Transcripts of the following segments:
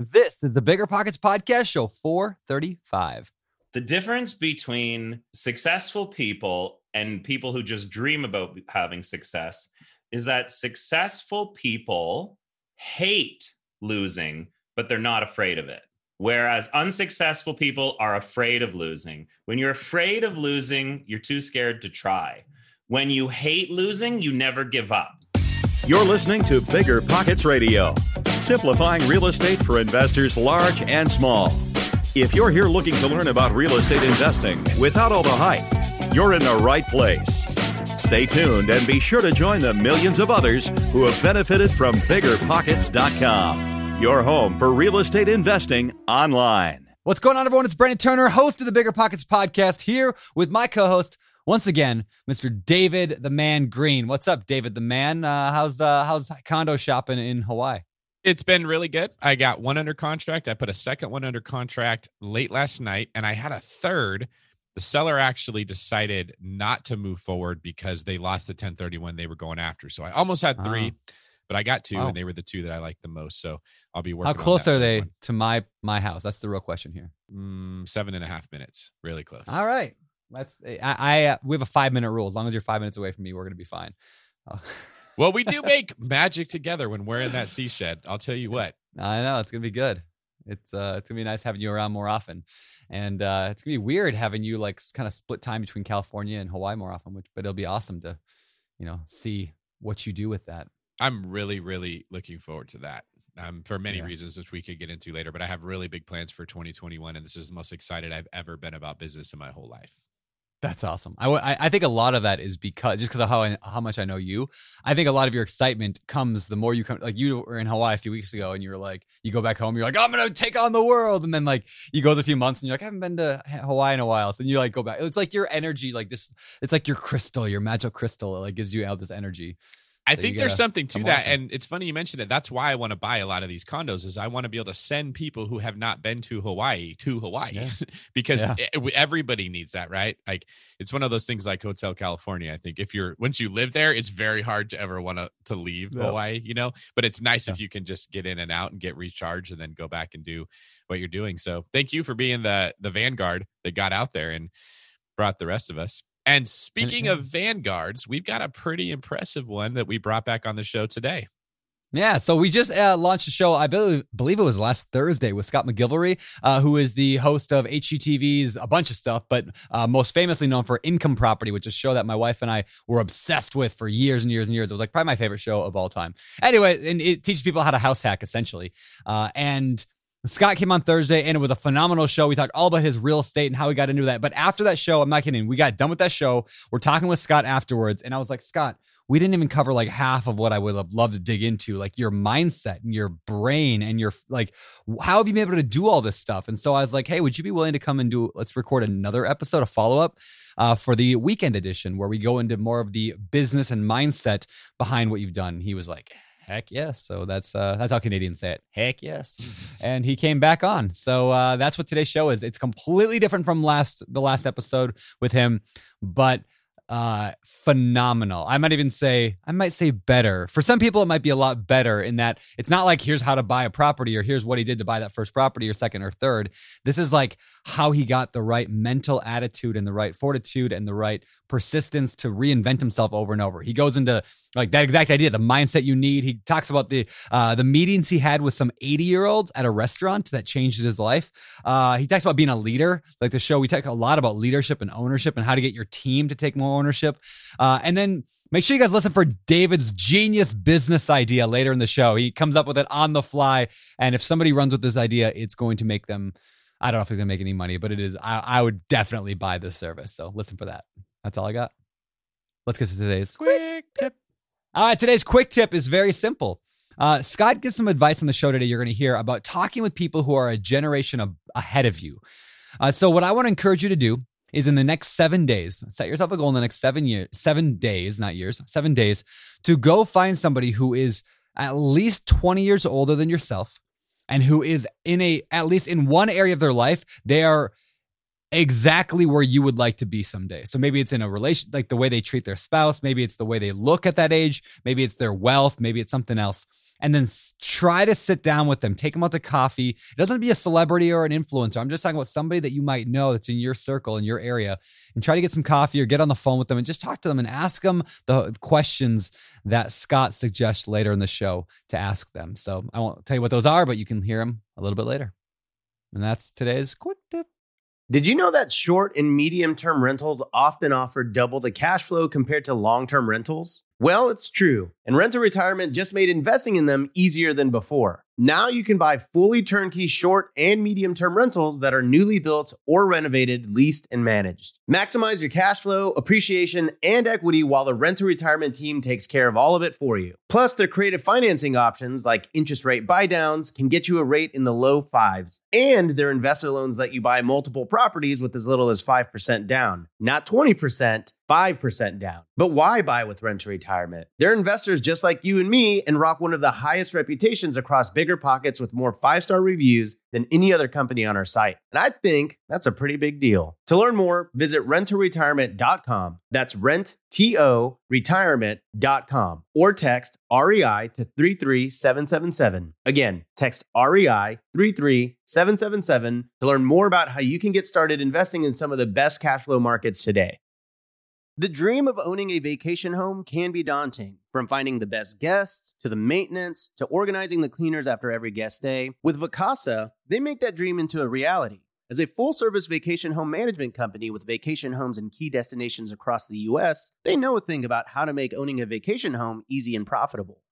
This is the Bigger Pockets Podcast, show 435. The difference between successful people and people who just dream about having success is that successful people hate losing, but they're not afraid of it. Whereas unsuccessful people are afraid of losing. When you're afraid of losing, you're too scared to try. When you hate losing, you never give up. You're listening to Bigger Pockets Radio, simplifying real estate for investors large and small. If you're here looking to learn about real estate investing without all the hype, you're in the right place. Stay tuned and be sure to join the millions of others who have benefited from biggerpockets.com, your home for real estate investing online. What's going on, everyone? It's Brandon Turner, host of the Bigger Pockets Podcast, here with my co host, once again, Mr. David the Man Greene. What's up, David the Man? Uh, how's uh, how's condo shopping in Hawaii? It's been really good. I got one under contract. I put a second one under contract late last night, and I had a third. The seller actually decided not to move forward because they lost the 1031 they were going after. So I almost had three, Oh. but I got two, Wow. and they were the two that I liked the most. So I'll be working. How close are they one. to my my house? That's the real question here. Mm, seven and a half minutes. Really close. All right, that's I. I uh, we have a five minute rule. As long as you're five minutes away from me, we're gonna be fine. Oh. Well, we do make magic together when we're in that sea shed. I'll tell you what. I know it's gonna be good. It's uh, it's gonna be nice having you around more often, and uh, it's gonna be weird having you like kind of split time between California and Hawaii more often. Which, but it'll be awesome to, you know, see what you do with that. I'm really, really looking forward to that. Um, for many Yeah. reasons, which we could get into later. But I have really big plans for 2021, and this is the most excited I've ever been about business in my whole life. That's awesome. I, think a lot of that is because just because of how I, how much I know you. I think a lot of your excitement comes the more you come. Like you were in Hawaii a few weeks ago, and you were like, you go back home, you're like, I'm gonna take on the world, and then like you go the few months, and you're like, I haven't been to Hawaii in a while. So then you like go back. It's like your energy, like this. It's like your crystal, your magic crystal. It like gives you out this energy. I So think there's something to that, and it's funny you mentioned it. That's why I want to buy a lot of these condos. Is I want to be able to send people who have not been to Hawaii to Hawaii, Yeah. because Yeah. everybody needs that, right? Like it's one of those things like Hotel California. I think if you're once you live there, it's very hard to ever want to to leave Yeah. Hawaii, you know. But it's nice if you can just get in and out and get recharged, and then go back and do what you're doing. So thank you for being the the vanguard that got out there and brought the rest of us. And speaking of vanguards, we've got a pretty impressive one that we brought back on the show today. Yeah, so we just uh, launched a show. I believe, believe it was last Thursday with Scott McGillivray, uh, who is the host of HGTV's a bunch of stuff, but uh, most famously known for Income Property, which is a show that my wife and I were obsessed with for years and years and years. It was like probably my favorite show of all time. Anyway, and it teaches people how to house hack essentially. Uh, and Scott came on Thursday and it was a phenomenal show. We talked all about his real estate and how he got into that. But after that show, I'm not kidding, we got done with that show. We're talking with Scott afterwards, and I was like, Scott, we didn't even cover like half of what I would have loved to dig into, like your mindset and your brain and your like, how have you been able to do all this stuff? And so I was like, hey, would you be willing to come and do? Let's record another episode, a follow up. Uh, for the weekend edition, where we go into more of the business and mindset behind what you've done, he was like, "Heck yes!" So that's uh, that's how Canadians say it. Heck yes! and he came back on. So uh, that's what today's show is. It's completely different from last the last episode with him, but uh phenomenal i might even say i might say better for some people it might be a lot better in that it's not like here's how to buy a property or here's what he did to buy that first property or second or third this is like how he got the right mental attitude and the right fortitude and the right persistence to reinvent himself over and over he goes into like that exact idea the mindset you need he talks about the uh the meetings he had with some 80 year olds at a restaurant that changed his life uh he talks about being a leader like the show we talk a lot about leadership and ownership and how to get your team to take more ownership uh and then Make sure you guys listen for David's genius business idea later in the show. He comes up with it on the fly. And if somebody runs with this idea, it's going to make them, I don't know if it's going to make any money, but it is, I, I would definitely buy this service. So listen for that. That's all I got. Let's get to today's Quick tip. all right, today's quick tip is very simple. Uh, Scott gives some advice on the show today. You're going to hear about talking with people who are a generation ahead of you. Uh, so, what I want to encourage you to do is in the next seven days, set yourself a goal in the next seven years, seven days, not years, seven days, to go find somebody who is at least 20 years older than yourself and who is in a at least in one area of their life they are exactly where you would like to be someday. So maybe it's in a relation, like the way they treat their spouse. Maybe it's the way they look at that age. Maybe it's their wealth. Maybe it's something else. and then try to sit down with them, take them out to coffee. It doesn't be a celebrity or an influencer. I'm just talking about somebody that you might know that's in your circle, in your area, and try to get some coffee or get on the phone with them and just talk to them and ask them the questions that Scott suggests later in the show to ask them. So I won't tell you what those are, but you can hear them a little bit later. And that's today's quick tip. Did you know that short and medium term rentals often offer double the cash flow compared to long term rentals? Well, it's true. And Rent to Retirement just made investing in them easier than before. Now you can buy fully turnkey short and medium term rentals that are newly built or renovated, leased, and managed. Maximize your cash flow, appreciation, and equity while the Rent to Retirement team takes care of all of it for you. Plus, their creative financing options like interest rate buydowns can get you a rate in the low fives. And their investor loans let you buy multiple properties with as little as 5% down, not 20%. 5% down. But why buy with Rent to Retirement? They're investors just like you and me and rock one of the highest reputations across bigger pockets with more five star reviews than any other company on our site. And I think that's a pretty big deal. To learn more, visit renttoretirement.com. That's rent, T O, retirement.com or text REI to 33777. Again, text REI 33777 to learn more about how you can get started investing in some of the best cash flow markets today. The dream of owning a vacation home can be daunting. From finding the best guests, to the maintenance, to organizing the cleaners after every guest day. with Vacasa, they make that dream into a reality. As a full service vacation home management company with vacation homes in key destinations across the US, they know a thing about how to make owning a vacation home easy and profitable.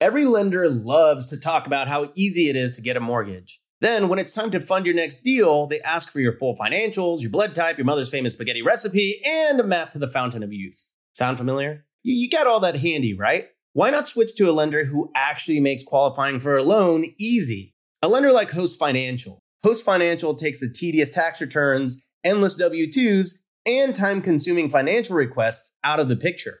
Every lender loves to talk about how easy it is to get a mortgage. Then, when it's time to fund your next deal, they ask for your full financials, your blood type, your mother's famous spaghetti recipe, and a map to the fountain of youth. Sound familiar? You, got all that handy, right? Why not switch to a lender who actually makes qualifying for a loan easy? A lender like Host Financial. Host Financial takes the tedious tax returns, endless W 2s, and time consuming financial requests out of the picture.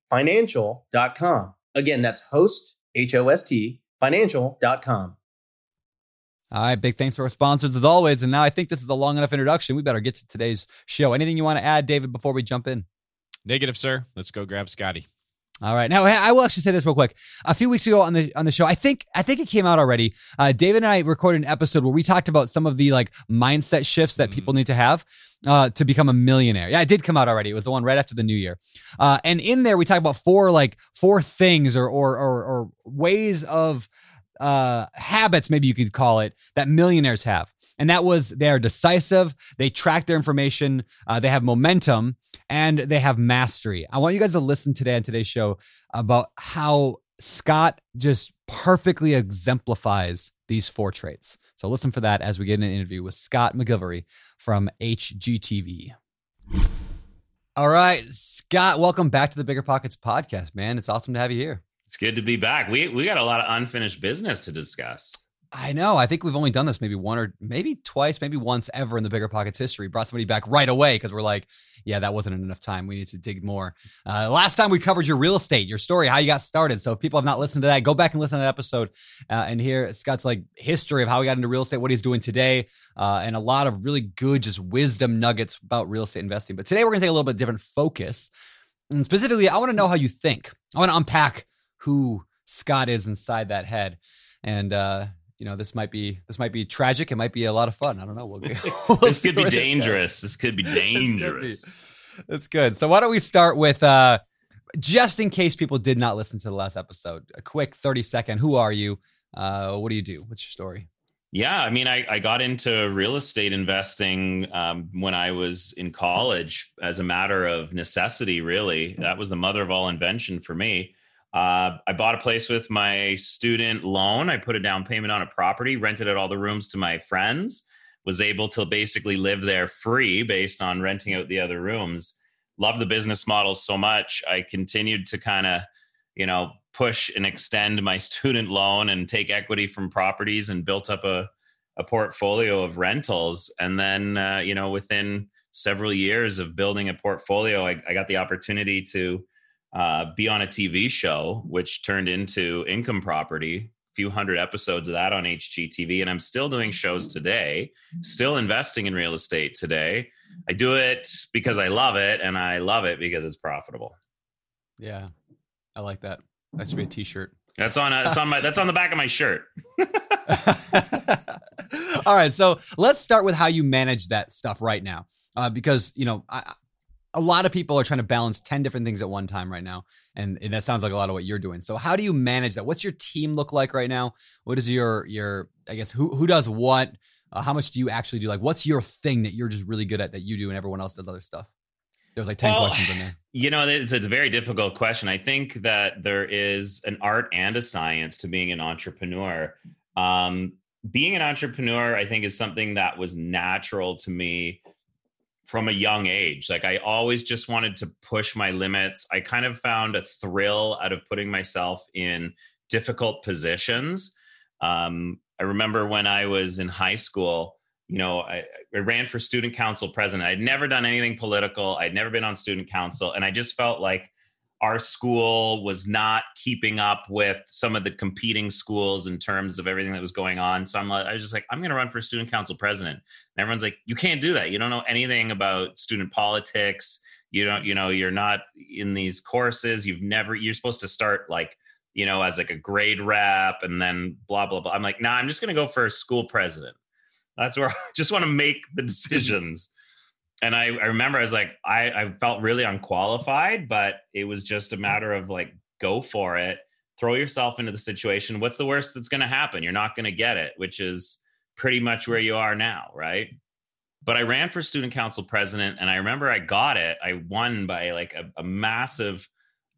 financial.com. Again, that's host, H O S T, financial.com. All right, big thanks to our sponsors as always. And now I think this is a long enough introduction. We better get to today's show. Anything you want to add, David, before we jump in? Negative, sir. Let's go grab Scotty. All right. Now I will actually say this real quick. A few weeks ago on the on the show, I think I think it came out already. Uh, David and I recorded an episode where we talked about some of the like mindset shifts that people need to have uh, to become a millionaire. Yeah, it did come out already. It was the one right after the new year. Uh, and in there, we talk about four like four things or or or, or ways of uh, habits, maybe you could call it, that millionaires have. And that was they are decisive, they track their information, uh, they have momentum, and they have mastery. I want you guys to listen today on today's show about how Scott just perfectly exemplifies these four traits. So listen for that as we get in an interview with Scott McGillivray from HGTV. All right, Scott, welcome back to the Bigger Pockets podcast, man. It's awesome to have you here. It's good to be back. We we got a lot of unfinished business to discuss. I know. I think we've only done this maybe one or maybe twice, maybe once ever in the Bigger Pockets history. Brought somebody back right away because we're like, yeah, that wasn't enough time. We need to dig more. Uh, last time we covered your real estate, your story, how you got started. So if people have not listened to that, go back and listen to that episode uh, and hear Scott's like history of how he got into real estate, what he's doing today, uh, and a lot of really good just wisdom nuggets about real estate investing. But today we're gonna take a little bit different focus. And specifically, I want to know how you think. I want to unpack who Scott is inside that head. And uh, you know, this might be this might be tragic. It might be a lot of fun. I don't know. We'll, we'll this could be dangerous. This could be dangerous. That's good. So why don't we start with uh, just in case people did not listen to the last episode, a quick thirty second. Who are you? Uh, what do you do? What's your story? Yeah, I mean, I, I got into real estate investing um, when I was in college as a matter of necessity, really. That was the mother of all invention for me. Uh, I bought a place with my student loan. I put a down payment on a property, rented out all the rooms to my friends, was able to basically live there free based on renting out the other rooms. Loved the business model so much. I continued to kind of, you know, push and extend my student loan and take equity from properties and built up a, a portfolio of rentals. And then, uh, you know, within several years of building a portfolio, I, I got the opportunity to uh, be on a TV show, which turned into Income Property. A few hundred episodes of that on HGTV, and I'm still doing shows today. Still investing in real estate today. I do it because I love it, and I love it because it's profitable. Yeah, I like that. That should be a T-shirt. That's on. That's on my. That's on the back of my shirt. All right, so let's start with how you manage that stuff right now, uh, because you know I, a lot of people are trying to balance 10 different things at one time right now and, and, that sounds like a lot of what you're doing. So how do you manage that? What's your team look like right now? What is your your i guess who who does what? Uh, how much do you actually do? Like what's your thing that you're just really good at that you do and everyone else does other stuff? There's like 10 well, questions in there. you know it's, it's a very difficult question. I think that there is an art and a science to being an entrepreneur. Um, being an entrepreneur i think is something that was natural to me from a young age. Like I always just wanted to push my limits. I kind of found a thrill out of putting myself in difficult positions. Um, I remember when I was in high school, you know, I, I, ran for student council president. I'd never done anything political. I'd never been on student council. And I just felt like our school was not keeping up with some of the competing schools in terms of everything that was going on. So I'm like, I was just like, I'm going to run for student council president. And everyone's like, you can't do that. You don't know anything about student politics. You don't, you know, you're not in these courses. You've never, you're supposed to start like, you know, as like a grade rep and then blah, blah, blah. I'm like, nah, I'm just going to go for school president. That's where I just want to make the decisions and I, I remember I was like, I, I felt really unqualified, but it was just a matter of like, go for it, throw yourself into the situation. What's the worst that's going to happen? You're not going to get it, which is pretty much where you are now, right? But I ran for student council president, and I remember I got it. I won by like a, a massive,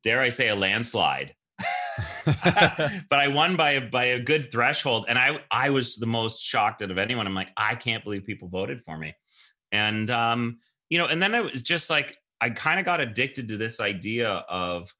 dare I say, a landslide. but I won by a, by a good threshold, and I I was the most shocked out of anyone. I'm like, I can't believe people voted for me and um, you know, and then I was just like, I kind of got addicted to this idea of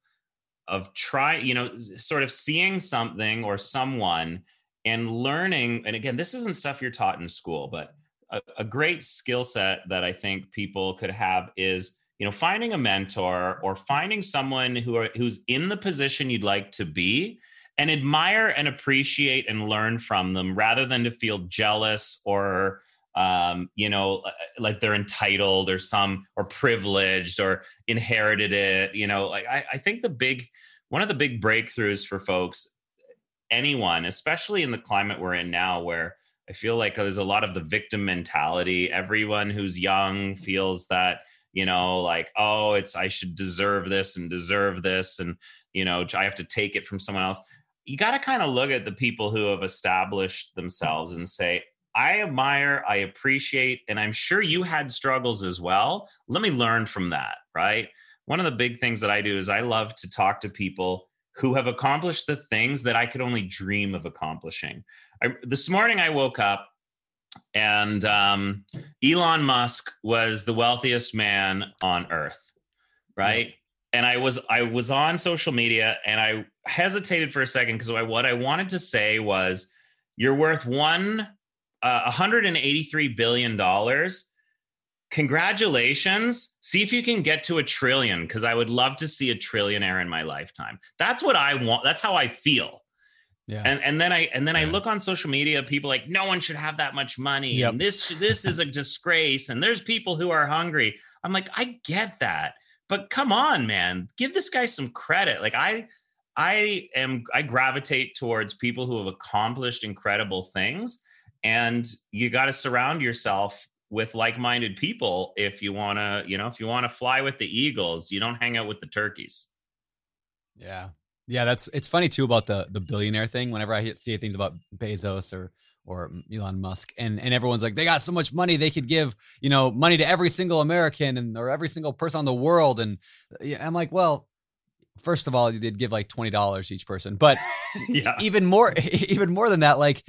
of try, you know, sort of seeing something or someone and learning. And again, this isn't stuff you're taught in school, but a, a great skill set that I think people could have is you know finding a mentor or finding someone who are who's in the position you'd like to be and admire and appreciate and learn from them rather than to feel jealous or um, you know, uh, like they're entitled or some or privileged or inherited it. You know, like I, I think the big one of the big breakthroughs for folks, anyone, especially in the climate we're in now, where I feel like there's a lot of the victim mentality. Everyone who's young feels that you know like oh it's i should deserve this and deserve this and you know i have to take it from someone else you got to kind of look at the people who have established themselves and say I admire, I appreciate, and I'm sure you had struggles as well. Let me learn from that, right? One of the big things that I do is I love to talk to people who have accomplished the things that I could only dream of accomplishing. I, this morning I woke up and um, Elon Musk was the wealthiest man on earth, right? And I was I was on social media and I hesitated for a second because what I wanted to say was, "You're worth one uh, 183 billion dollars congratulations see if you can get to a trillion because i would love to see a trillionaire in my lifetime that's what i want that's how i feel yeah. And and then I and then yeah. I look on social media, people like no one should have that much money, yep. and this this is a disgrace, and there's people who are hungry. I'm like, I get that, but come on, man, give this guy some credit. Like I I am I gravitate towards people who have accomplished incredible things, and you got to surround yourself with like-minded people if you want to you know if you want to fly with the eagles you don't hang out with the turkeys yeah Yeah, that's it's funny too about the the billionaire thing. Whenever I see things about Bezos or or Elon Musk, and and everyone's like, they got so much money, they could give you know money to every single American and or every single person on the world. And uh, I'm like, well, first of all, they'd give like twenty dollars each person, but yeah. even more even more than that, like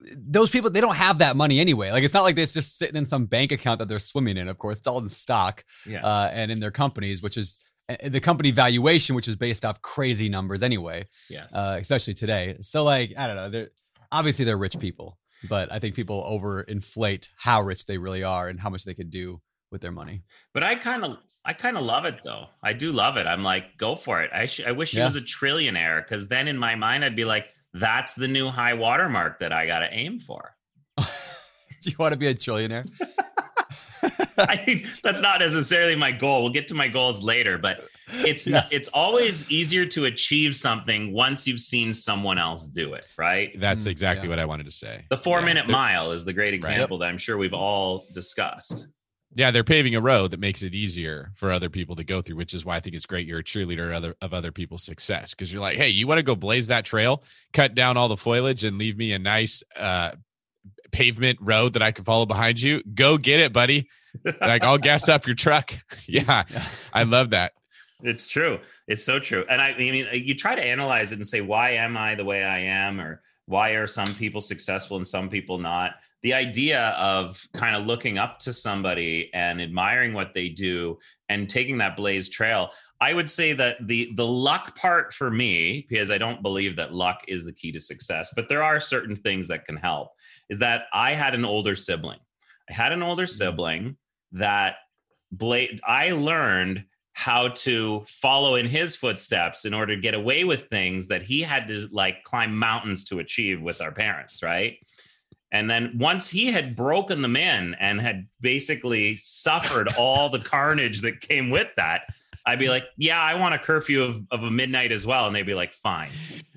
those people they don't have that money anyway. Like it's not like it's just sitting in some bank account that they're swimming in. Of course, it's all in stock Yeah. uh, and in their companies, which is uh, the company valuation, which is based off crazy numbers anyway yes. uh, especially today. So like I don't know, they're obviously they're rich people, but I think people overinflate how rich they really are and how much they could do with their money. But I kind of I kind of love it though. I do love it. I'm like, go for it. I sh- I wish he Yeah. was a trillionaire because then in my mind I'd be like, that's the new high watermark that I got to aim for. do you want to be a trillionaire? I think that's not necessarily my goal. We'll get to my goals later, but it's Yes. it's always easier to achieve something once you've seen someone else do it, right? That's Mm, exactly yeah. what I wanted to say. The four Yeah. minute They're- mile is the great example that I'm sure we've all discussed. Yeah, they're paving a road that makes it easier for other people to go through, which is why I think it's great you're a cheerleader of other, of other people's success because you're like, hey, you want to go blaze that trail, cut down all the foliage, and leave me a nice uh, pavement road that I can follow behind you. Go get it, buddy. Like I'll gas up your truck. yeah, I love that. It's true. It's so true. And I, I mean, you try to analyze it and say, why am I the way I am? Or why are some people successful and some people not? The idea of kind of looking up to somebody and admiring what they do and taking that blaze trail. I would say that the the luck part for me, because I don't believe that luck is the key to success, but there are certain things that can help, is that I had an older sibling. I had an older mm-hmm. sibling that bla- I learned how to follow in his footsteps in order to get away with things that he had to like climb mountains to achieve with our parents, right? And then once he had broken them in and had basically suffered all the carnage that came with that, I'd be like, yeah, I want a curfew of, of a midnight as well. And they'd be like, fine.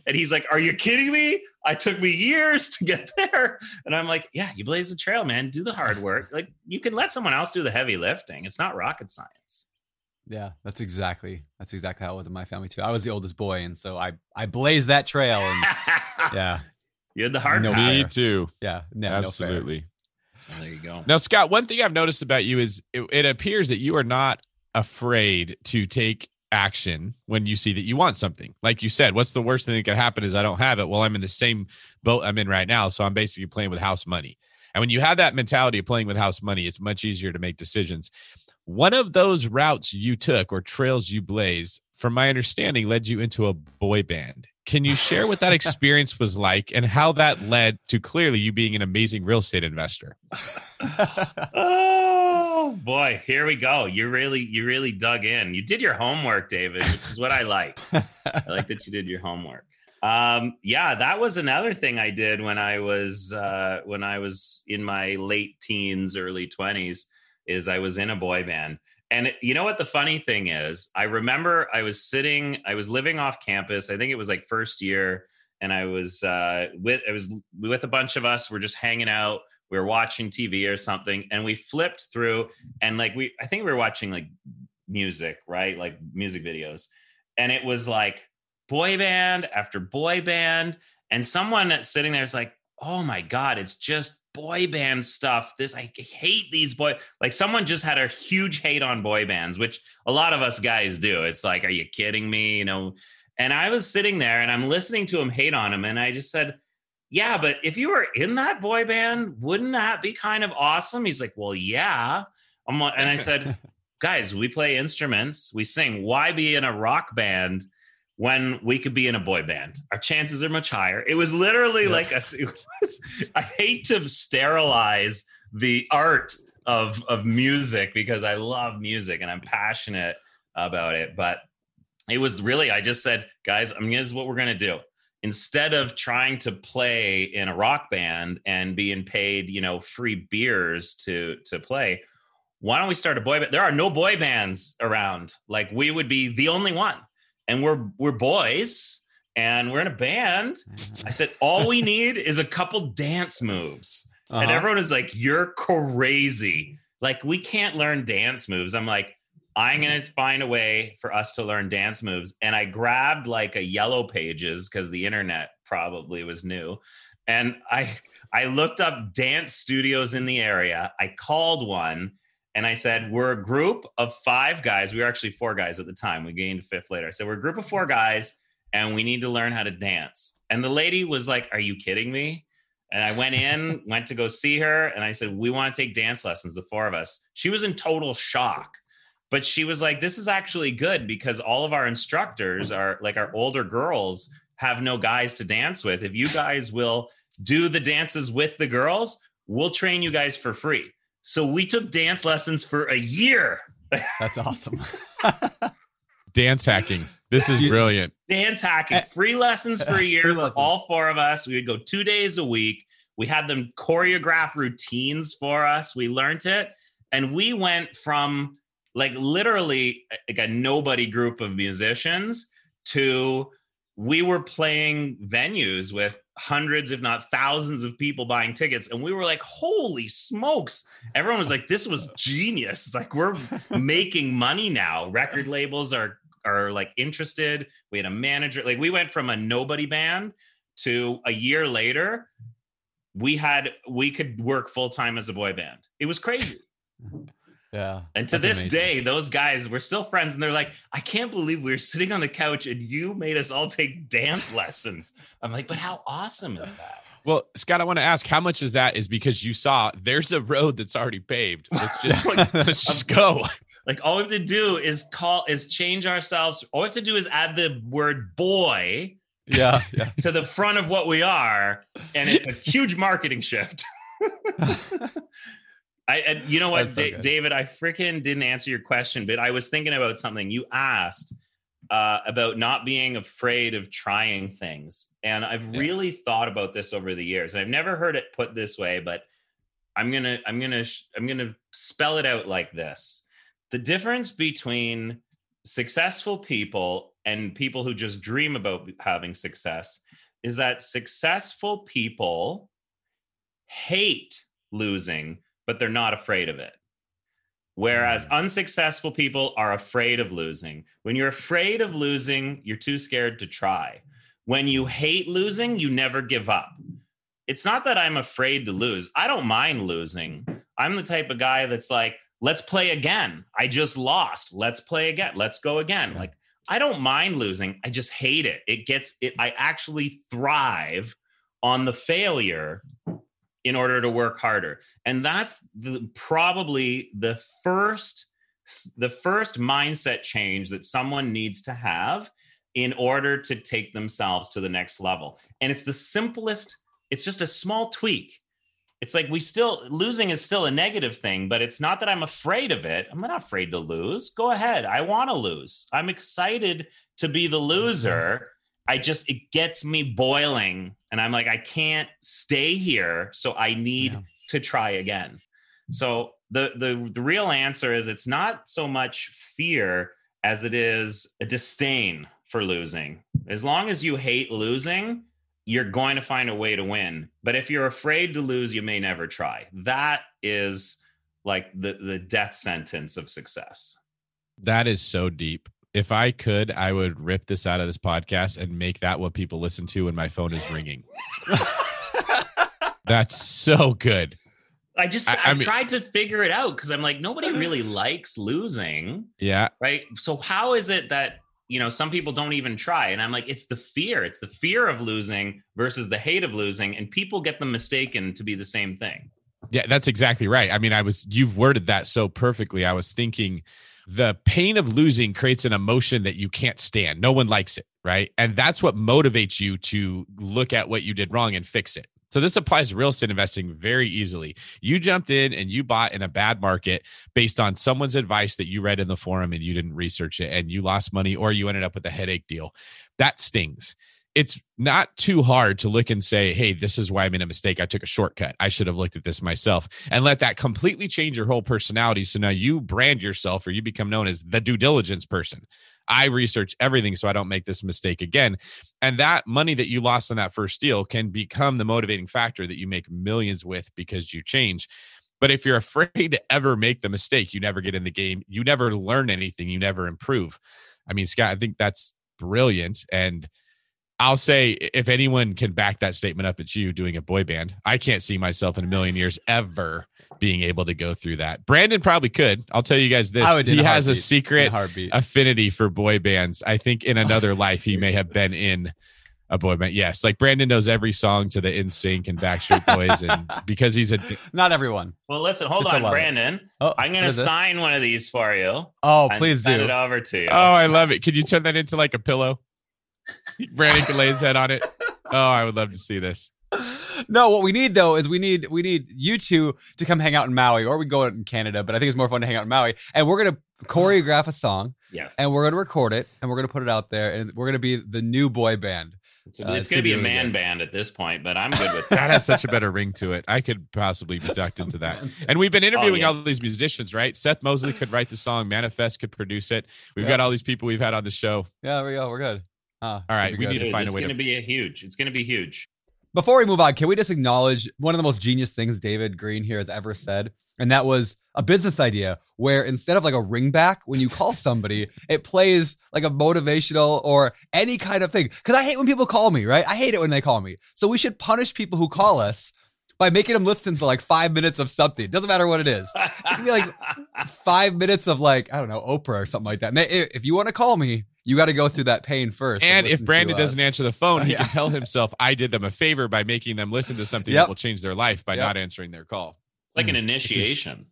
And he's like, are you kidding me? I took me years to get there. And I'm like, yeah, you blaze the trail, man. Do the hard work. Like you can let someone else do the heavy lifting. It's not rocket science. Yeah, that's exactly that's exactly how it was in my family too. I was the oldest boy, and so I I blazed that trail, and yeah, You had the hard No path. Me too. yeah, no, no fair. Absolutely. Oh, there you go. Now, Scott, one thing I've noticed about you is it, it appears that you are not afraid to take action when you see that you want something. Like you said, what's the worst thing that could happen is I don't have it. Well, I'm in the same boat I'm in right now. So I'm basically playing with house money. And when you have that mentality of playing with house money, it's much easier to make decisions. One of those routes you took or trails you blaze, from my understanding, led you into a boy band. Can you share what that experience was like and how that led to clearly you being an amazing real estate investor? Oh boy, here we go. You really, you really dug in. You did your homework, David, which is what I like. I like that you did your homework. Um, yeah, that was another thing I did when I was uh, when I was in my late teens, early twenties. Is I was in a boy band, and you know what the funny thing is? I remember I was sitting, I was living off campus. I think it was like first year, and I was uh, with I was with a bunch of us. We're just hanging out. We were watching TV or something, and we flipped through, and like we, I think we were watching like music, right? Like music videos, and it was like boy band after boy band, and someone that's sitting there is like, "Oh my god, it's just boy band stuff." This I hate these boy. Like someone just had a huge hate on boy bands, which a lot of us guys do. It's like, "Are you kidding me?" You know. And I was sitting there and I'm listening to him hate on him, and I just said, yeah, but if you were in that boy band, wouldn't that be kind of awesome? He's like, well, yeah. I'm like, and I said, guys, we play instruments, we sing. Why be in a rock band when we could be in a boy band? Our chances are much higher. It was literally Yeah. like a. Was, I hate to sterilize the art of of music because I love music and I'm passionate about it, but it was really I just said, guys, I mean, this is what we're gonna do instead of trying to play in a rock band and being paid, you know, free beers to to play, why don't we start a boy band? There are no boy bands around. Like we would be the only one. And we're we're boys and we're in a band. I said all we need is a couple dance moves. And Uh-huh. everyone is like, "You're crazy. Like we can't learn dance moves." I'm like, I'm going to find a way for us to learn dance moves. And I grabbed like a yellow pages because the internet probably was new. And I I looked up dance studios in the area. I called one and I said, We're a group of five guys. We were actually four guys at the time. We gained a fifth later. I said, We're a group of four guys and we need to learn how to dance. And the lady was like, Are you kidding me? And I went in, went to go see her, and I said, We want to take dance lessons, the four of us. She was in total shock. But she was like, This is actually good because all of our instructors are like our older girls have no guys to dance with. If you guys will do the dances with the girls, we'll train you guys for free. So we took dance lessons for a year. That's awesome. Dance hacking. This is brilliant. Dance hacking, Eh, free lessons for a year for all four of us. We would go two days a week. We had them choreograph routines for us. We learned it. And we went from like literally like a nobody group of musicians to we were playing venues with hundreds, if not thousands, of people buying tickets. And we were like, holy smokes. Everyone was like, this was genius. Like, we're making money now. Record labels are are like interested. We had a manager. Like, we went from a nobody band to a year later, we had we could work full time as a boy band. It was crazy. Yeah. And to this amazing. day, those guys were still friends, and they're like, "I can't believe we were sitting on the couch and you made us all take dance lessons." I'm like, "But how awesome is that?" Well, Scott, I want to ask how much is that is because you saw there's a road that's already paved. Let's just let's just um, go. Like, all we have to do is call, is change ourselves. All we have to do is add the word "boy" Yeah. Yeah. to the front of what we are, and it's a huge marketing shift. I, and you know what, That's Da- good. David? I freaking didn't answer your question, but I was thinking about something you asked uh, about not being afraid of trying things, and I've Yeah. really thought about this over the years. I've never heard it put this way, but I'm gonna, I'm gonna, sh- I'm gonna spell it out like this: the difference between successful people and people who just dream about having success is that successful people hate losing, but they're not afraid of it. Whereas hmm. unsuccessful people are afraid of losing. When you're afraid of losing, you're too scared to try. When you hate losing, you never give up. It's not that I'm afraid to lose. I don't mind losing. I'm the type of guy that's like, let's play again. I just lost. Let's play again. Let's go again. Like, I don't mind losing. I just hate it. It gets it. I actually thrive on the failure in order to work harder. And that's the, probably the first the first mindset change that someone needs to have in order to take themselves to the next level. And it's the simplest, it's just a small tweak. It's like we still losing is still a negative thing, but it's not that I'm afraid of it. I'm not afraid to lose. Go ahead. I want to lose. I'm excited to be the mm-hmm. loser. I just it gets me boiling and I'm like I can't stay here, so I need Yeah. to try again. So the the the real answer is it's not so much fear as it is a disdain for losing. As long as you hate losing, you're going to find a way to win. But if you're afraid to lose, you may never try. That is like the the death sentence of success. That is so deep. If I could, I would rip this out of this podcast and make that what people listen to when my phone is ringing. That's so good. I just I- I, I mean- tried to figure it out because I'm like nobody really likes losing, Yeah. right? So how is it that you know some people don't even try? And I'm like, it's the fear. It's the fear of losing versus the hate of losing, and people get them mistaken to be the same thing. Yeah, that's exactly right. I mean, I was you've worded that so perfectly. I was thinking the pain of losing creates an emotion that you can't stand. No one likes it, right? And that's what motivates you to look at what you did wrong and fix it. So this applies to real estate investing very easily. You jumped in and you bought in a bad market based on someone's advice that you read in the forum and you didn't research it and you lost money or you ended up with a headache deal. That stings it's not too hard to look and say, hey, this is why I made a mistake. I took a shortcut. I should have looked at this myself and let that completely change your whole personality. So now you brand yourself or you become known as the due diligence person. I research everything so I don't make this mistake again. And that money that you lost on that first deal can become the motivating factor that you make millions with because you change. But if you're afraid to ever make the mistake, you never get in the game. You never learn anything. You never improve. I mean, Scott, I think that's brilliant. And I'll say, if anyone can back that statement up, it's you doing a boy band. I can't see myself in a million years ever being able to go through that. Brandon probably could. I'll tell you guys this. He has a secret affinity for boy bands. I think in another life he may have been in a boy band. Yes, like Brandon knows every song to the NSYNC and Backstreet Boys, and because he's a not everyone. Well, listen, hold Just on, Brandon. Oh, I'm going to sign one of these for you. Oh, please do. It over to you. Oh, I love it. Could you turn that into like a pillow? Brandon can lay his head on it. Oh, I would love to see this. No, what we need though is we need we need you two to come hang out in Maui, or we go out in Canada. But I think it's more fun to hang out in Maui, and we're gonna choreograph a song. Yes, and we're gonna record it, and we're gonna put it out there, and we're gonna be the new boy band. It's, uh, it's, it's gonna, be, be a man good. band at this point, but I'm good with that. that has such a better ring to it. I could possibly be ducked into that. And we've been oh, interviewing oh, yeah. all these musicians, right? Seth Mosley could write the song, Manifest could produce it. We've yeah. got all these people we've had on the show. Yeah, there we go. We're good. All right, we good. need to find Dude, a way. It's going to be a huge. It's going to be huge. Before we move on, can we just acknowledge one of the most genius things David Greene here has ever said? And that was a business idea where instead of like a ringback, when you call somebody, it plays like a motivational or any kind of thing. Because I hate when people call me, right? I hate it when they call me. So we should punish people who call us by making them listen to like five minutes of something. Doesn't matter what it is. It can be like five minutes of like, I don't know, Oprah or something like that. And they, if you want to call me, you got to go through that pain first. And if Brandon doesn't answer the phone, he yeah. can tell himself, I did them a favor by making them listen to something yep. that will change their life by yep. not answering their call. It's like an hmm. initiation.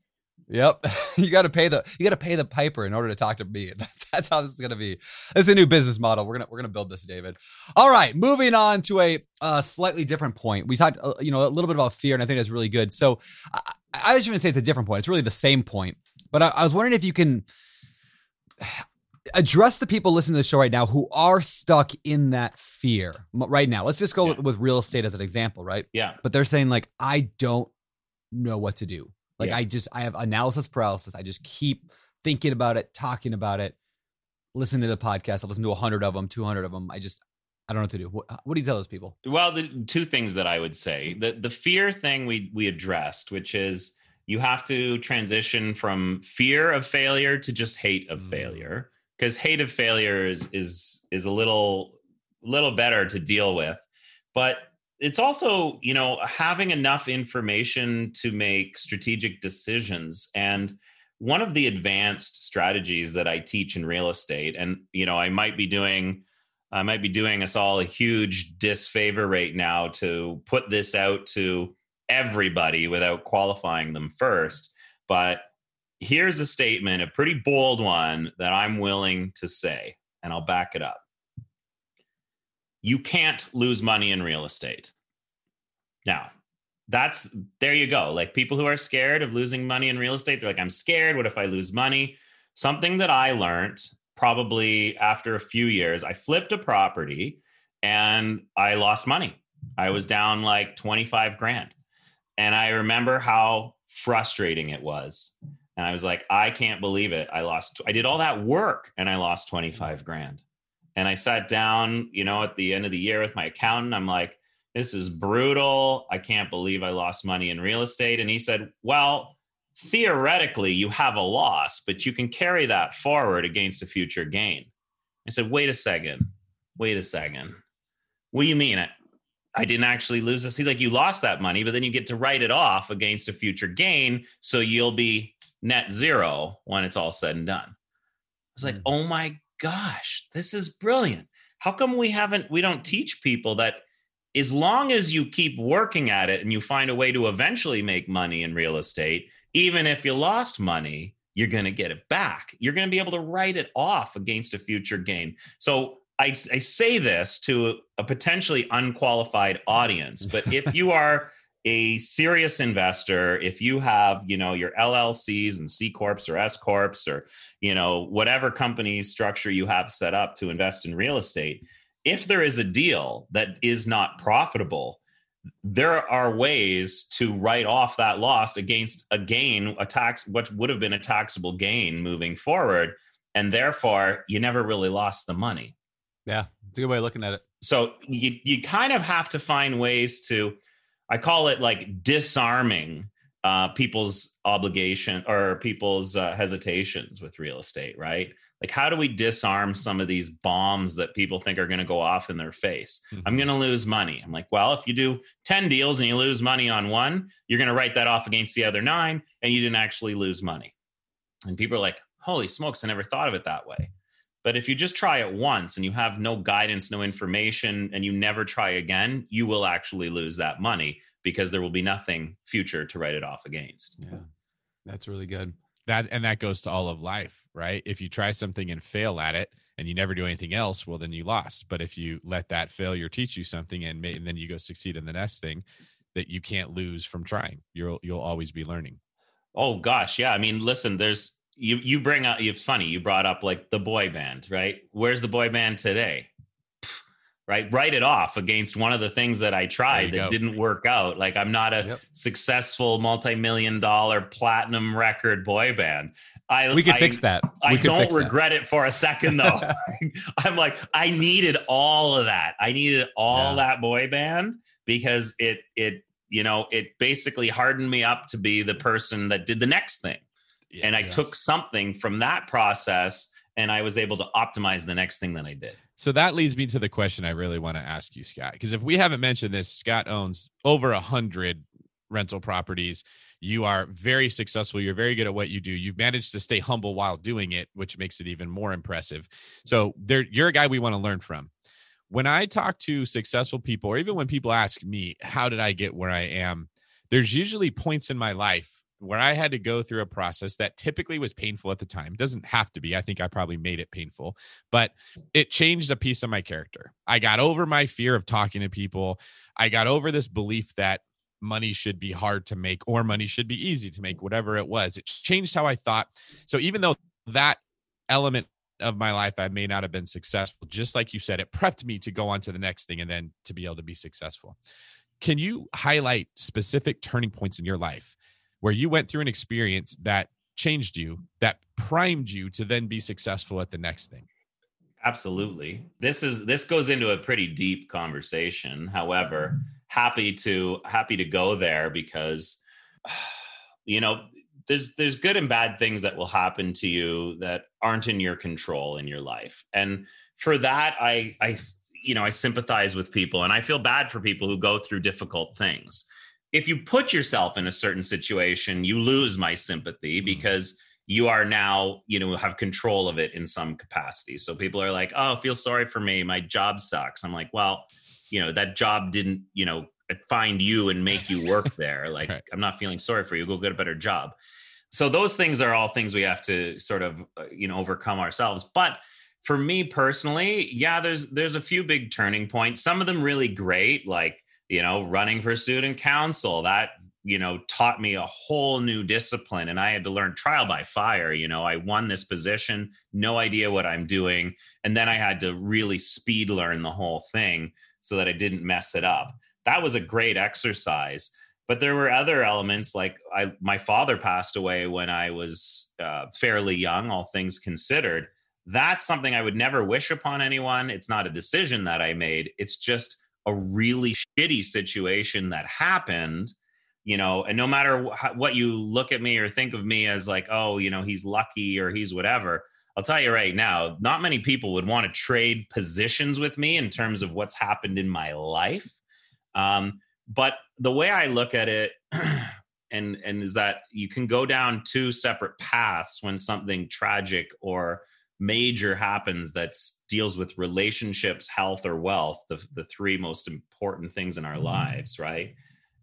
Yep. you got to pay the you got to pay the piper in order to talk to me. That's how this is going to be. It's a new business model. We're going to we're going to build this, David. All right, moving on to a uh, slightly different point. We talked uh, you know a little bit about fear and I think that's really good. So I, I just even say it's a different point. It's really the same point. But I, I was wondering if you can address the people listening to the show right now who are stuck in that fear right now. Let's just go yeah. with real estate as an example, right? Yeah. But they're saying like, I don't know what to do. Like yeah. I just I have analysis paralysis. I just keep thinking about it, talking about it, listening to the podcast. I listen to 100 of them, 200 of them. I just I don't know what to do. What, what do you tell those people? Well, the two things that I would say. The the fear thing we we addressed, which is you have to transition from fear of failure to just hate of mm. failure because hate of failure is is is a little little better to deal with. But it's also you know having enough information to make strategic decisions. And one of the advanced strategies that i teach in real estate and you know i might be doing i might be doing us all a huge disfavor right now to put this out to everybody without qualifying them first. But here's a statement, a pretty bold one that I'm willing to say, and I'll back it up. You can't lose money in real estate. Now, that's there you go. Like people who are scared of losing money in real estate, they're like, I'm scared. What if I lose money? Something that I learned probably after a few years, I flipped a property and I lost money. I was down like 25 grand. And I remember how frustrating it was and I was like, I can't believe it. I lost, I did all that work and I lost 25 grand. And I sat down, you know, at the end of the year with my accountant. I'm like, this is brutal. I can't believe I lost money in real estate. And he said, well, theoretically, you have a loss, but you can carry that forward against a future gain. I said, wait a second. Wait a second. What do you mean? I, I didn't actually lose this. He's like, you lost that money, but then you get to write it off against a future gain. So you'll be net zero when it's all said and done. I was like, mm. oh my gosh, this is brilliant. How come we haven't, we don't teach people that as long as you keep working at it and you find a way to eventually make money in real estate, even if you lost money, you're going to get it back. You're going to be able to write it off against a future gain. So I, I say this to a potentially unqualified audience, but if you are a serious investor, if you have, you know, your LLCs and C corps or S corps or, you know, whatever company structure you have set up to invest in real estate, if there is a deal that is not profitable, there are ways to write off that loss against a gain, a tax, what would have been a taxable gain moving forward. And therefore, you never really lost the money. Yeah, it's a good way of looking at it. So you, you kind of have to find ways to, I call it like disarming uh, people's obligation or people's uh, hesitations with real estate, right? Like, how do we disarm some of these bombs that people think are going to go off in their face? Mhm. I'm going to lose money. I'm like, well, if you do 10 deals and you lose money on one, you're going to write that off against the other nine and you didn't actually lose money. And people are like, holy smokes, I never thought of it that way. But if you just try it once and you have no guidance, no information, and you never try again, you will actually lose that money because there will be nothing future to write it off against. Yeah. That's really good. that and that goes to all of life right if you try something and fail at it and you never do anything else well then you lost but if you let that failure teach you something and, may, and then you go succeed in the next thing that you can't lose from trying you'll you'll always be learning Oh gosh, yeah. I mean, listen, there's you you bring up it's funny, you brought up like the boy band, right? Where's the boy band today? Right? Write it off against one of the things that I tried that go. didn't work out. Like I'm not a Yep. successful multi-million dollar platinum record boy band. I We could I- fix that. I we could don't fix that. regret it for a second though. I'm like, I needed all of that. I needed all Yeah. that boy band because it it you know it basically hardened me up to be the person that did the next thing. And I took something from that process and I was able to optimize the next thing that I did. So that leads me to the question I really want to ask you, Scott. Because if we haven't mentioned this, Scott owns over a hundred rental properties. You are very successful. You're very good at what you do. You've managed to stay humble while doing it, which makes it even more impressive. So there, you're a guy we want to learn from. When I talk to successful people, or even when people ask me, how did I get where I am? There's usually points in my life where I had to go through a process that typically was painful at the time. It doesn't have to be. I think I probably made it painful, but it changed a piece of my character. I got over my fear of talking to people. I got over this belief that money should be hard to make or money should be easy to make, whatever it was. It changed how I thought. So even though that element of my life I may not have been successful, just like you said, it prepped me to go on to the next thing and then to be able to be successful. Can you highlight specific turning points in your life where you went through an experience that changed you, that primed you to then be successful at the next thing? Absolutely. This is this goes into a pretty deep conversation. However, happy to happy to go there because you know, there's there's good and bad things that will happen to you that aren't in your control in your life. And for that I I you know, I sympathize with people and I feel bad for people who go through difficult things. If you put yourself in a certain situation, you lose my sympathy because you are now you know have control of it in some capacity. So people are like oh feel sorry for me. My job sucks. I'm like well you know that job didn't you know find you and make you work there. Like Right. i'm not feeling sorry for you. Go get a better job. So those things are all things we have to sort of uh, you know overcome ourselves. But for me personally yeah there's there's a few big turning points. Some of them really great like you know running for student council. That you know taught me a whole new discipline and i had to learn trial by fire you know. I won this position no idea what i'm doing and then i had to really speed learn the whole thing so that i didn't mess it up. That was a great exercise but there were other elements like I, my father passed away when i was uh, fairly young all things considered. That's something i would never wish upon anyone. It's not a decision that i made. It's just a really shitty situation that happened you know and no matter wh- what you look at me or think of me as like oh you know he's lucky or he's whatever i'll tell you right now not many people would want to trade positions with me in terms of what's happened in my life. Um, but the way i look at it and and is that you can go down two separate paths when something tragic or major happens that deals with relationships health or wealth the, the three most important things in our lives right?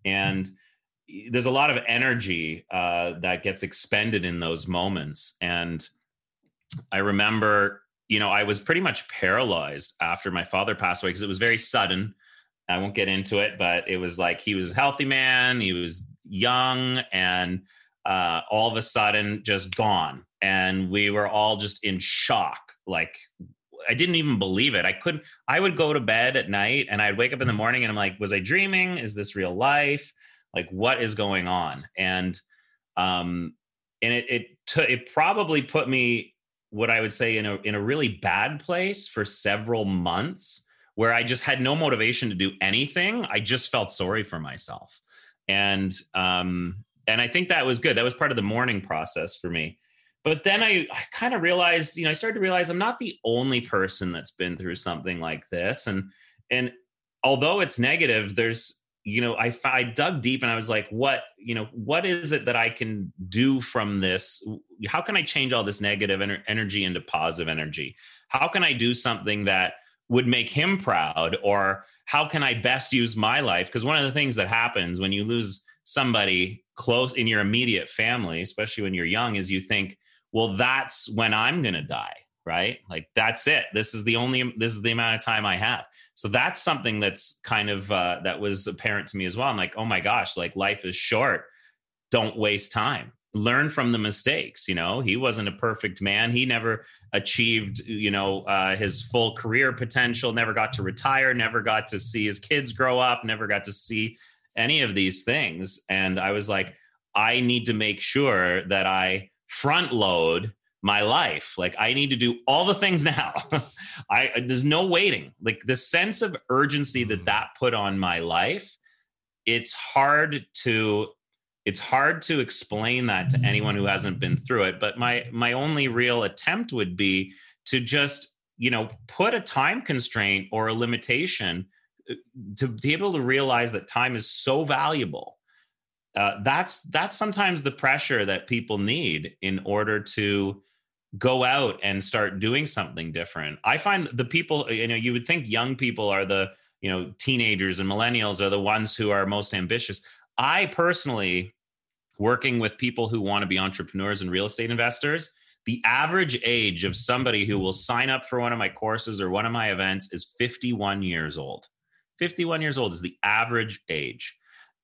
And there's a lot of energy uh, that gets expended in those moments. And i remember you know i was pretty much paralyzed after my father passed away because it was very sudden. I won't get into it but it was like he was a healthy man he was young and uh, all of a sudden just gone and we were all just in shock. Like i didn't even believe it. I couldn't i would go to bed at night and i'd wake up in the morning and i'm like was i dreaming? Is this real life? Like what is going on? And um and it it t- it probably put me what i would say in a in a really bad place for several months where i just had no motivation to do anything. I just felt sorry for myself. And um and I think that was good. That was part of the mourning process for me. But then I, I kind of realized, you know, I started to realize I'm not the only person that's been through something like this. And and although it's negative, there's, you know, I I dug deep and I was like, what, you know, what is it that I can do from this? How can I change all this negative ener- energy into positive energy? How can I do something that would make him proud or how can i best use my life because one of the things that happens when you lose somebody close in your immediate family especially when you're young is you think well that's when i'm going to die right? Like that's it. This is the only this is the amount of time i have. So that's something that's kind of uh, that was apparent to me as well. I'm like oh my gosh like life is short. Don't waste time. Learn from the mistakes you know? He wasn't a perfect man. He never achieved you know uh, his full career potential never got to retire never got to see his kids grow up never got to see any of these things. And i was like i need to make sure that i front load my life. Like i need to do all the things now. I there's no waiting. Like the sense of urgency that that put on my life it's hard to it's hard to explain that to anyone who hasn't been through it. But my my only real attempt would be to just you know put a time constraint or a limitation uh, to be able to realize that time is so valuable uh, that's that's sometimes the pressure that people need in order to go out and start doing something different i find the people you know you would think young people are the you know teenagers and millennials are the ones who are most ambitious I personally, working with people who want to be entrepreneurs and real estate investors, the average age of somebody who will sign up for one of my courses or one of my events is 51 years old. 51 years old is the average age.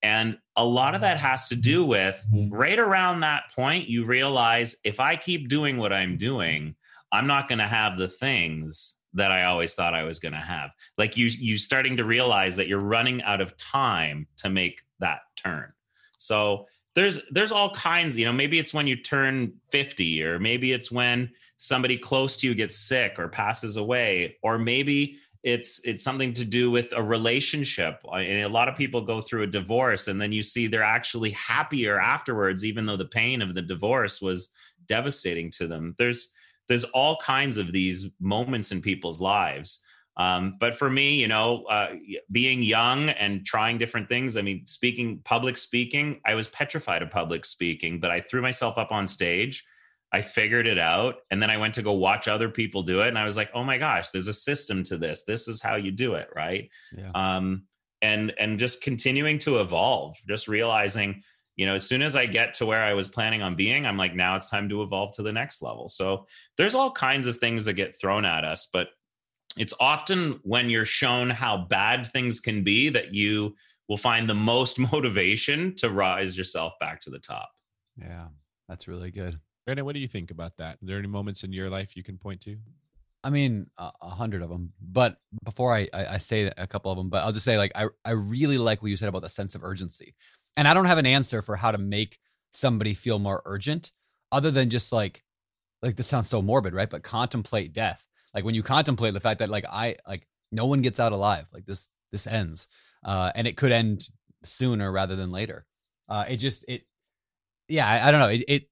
And a lot of that mm-hmm. has to do with mm-hmm. right around that point, you realize if I keep doing what I'm doing, I'm not going to have the things that I always thought I was going to have. Like you, you starting to realize that you're running out of time to make that turn. So there's there's all kinds, you know, maybe it's when you turn 50 or maybe it's when somebody close to you gets sick or passes away or maybe it's it's something to do with a relationship uh, and a lot of people go through a divorce and then you see they're actually happier afterwards even though the pain of the divorce was devastating to them there's there's all kinds of these moments in people's lives um, but for me, you know, uh, being young and trying different things, I mean, speaking, public speaking, I was petrified of public speaking, but I threw myself up on stage. I figured it out. And then I went to go watch other people do it. And I was like, oh my gosh, there's a system to this. This is how you do it. Right. Yeah. Um, and, and just continuing to evolve, just realizing, you know, as soon as I get to where I was planning on being, I'm like, now it's time to evolve to the next level. So there's all kinds of things that get thrown at us, but it's often when you're shown how bad things can be that you will find the most motivation to rise yourself back to the top. Yeah, that's really good. Brandon, what do you think about that? Are there any moments in your life you can point to? I mean, a, hundred of them. But before I, I, I say a couple of them, but I'll just say like I I really like what you said about the sense of urgency, and I don't have an answer for how to make somebody feel more urgent, other than just like like this sounds so morbid, right? But contemplate death like when you contemplate the fact that like I like no one gets out alive, like this this ends, uh, and it could end sooner rather than later. Uh, it just it, yeah, I, I don't know. It, it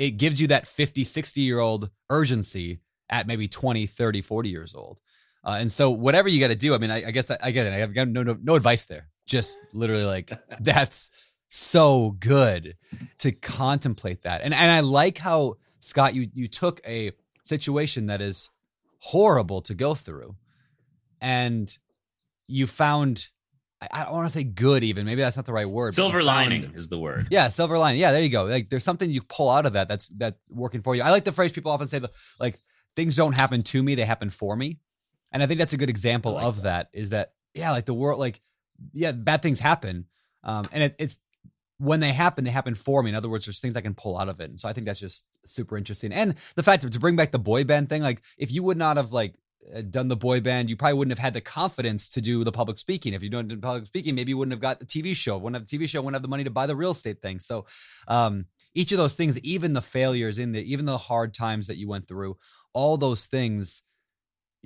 it gives you that 50, 60 year old urgency at maybe 20, 30, 40 years old. Uh, and so whatever you got to do, I mean, I, I guess I, I, get it. I have no, no, no advice there. Just literally like that's so good to contemplate that. And, and I like how Scott, you, you took a situation that is horrible to go through. And you found I don't want to say good even. Maybe that's not the right word. Silver lining is the word. Yeah, silver lining. Yeah, there you go. Like there's something you pull out of that that's that working for you. I like the phrase people often say the like things don't happen to me, they happen for me. And I think that's a good example like of that. that is that yeah, like the world like yeah, bad things happen. Um and it, it's when they happen, they happen for me. In other words, there's things I can pull out of it. And so I think that's just super interesting. And the fact to bring back the boy band thing, like if you would not have like done the boy band, you probably wouldn't have had the confidence to do the public speaking. If you don't do public speaking, maybe you wouldn't have got the TV show. Wouldn't have the TV show. Wouldn't have the money to buy the real estate thing. So, um, each of those things, even the failures in the, even the hard times that you went through, all those things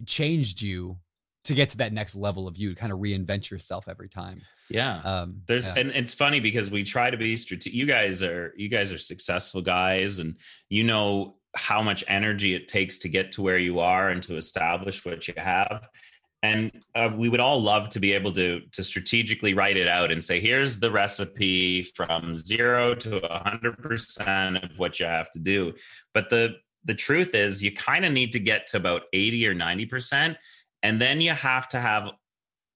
changed you to get to that next level of you to kind of reinvent yourself every time. Yeah. Um, There's yeah. and it's funny because we try to be strategic. You guys are you guys are successful guys, and you know how much energy it takes to get to where you are and to establish what you have. And uh, we would all love to be able to to strategically write it out and say, here's the recipe from zero to a hundred percent of what you have to do. But the the truth is, you kind of need to get to about eighty or ninety percent, and then you have to have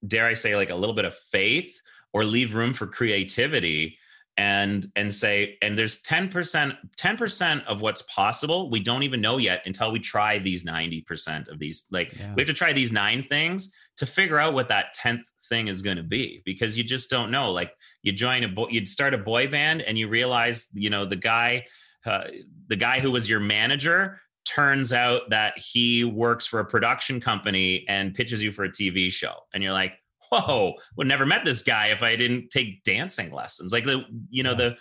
dare I say, like a little bit of faith or leave room for creativity and and say and there's 10% 10% of what's possible we don't even know yet until we try these 90% of these like Yeah. we have to try these nine things to figure out what that 10th thing is going to be because you just don't know like you join a boy you'd start a boy band and you realize you know the guy uh, the guy who was your manager turns out that he works for a production company and pitches you for a TV show. And you're like, whoa, would never met this guy if I didn't take dancing lessons. Like the, you know, the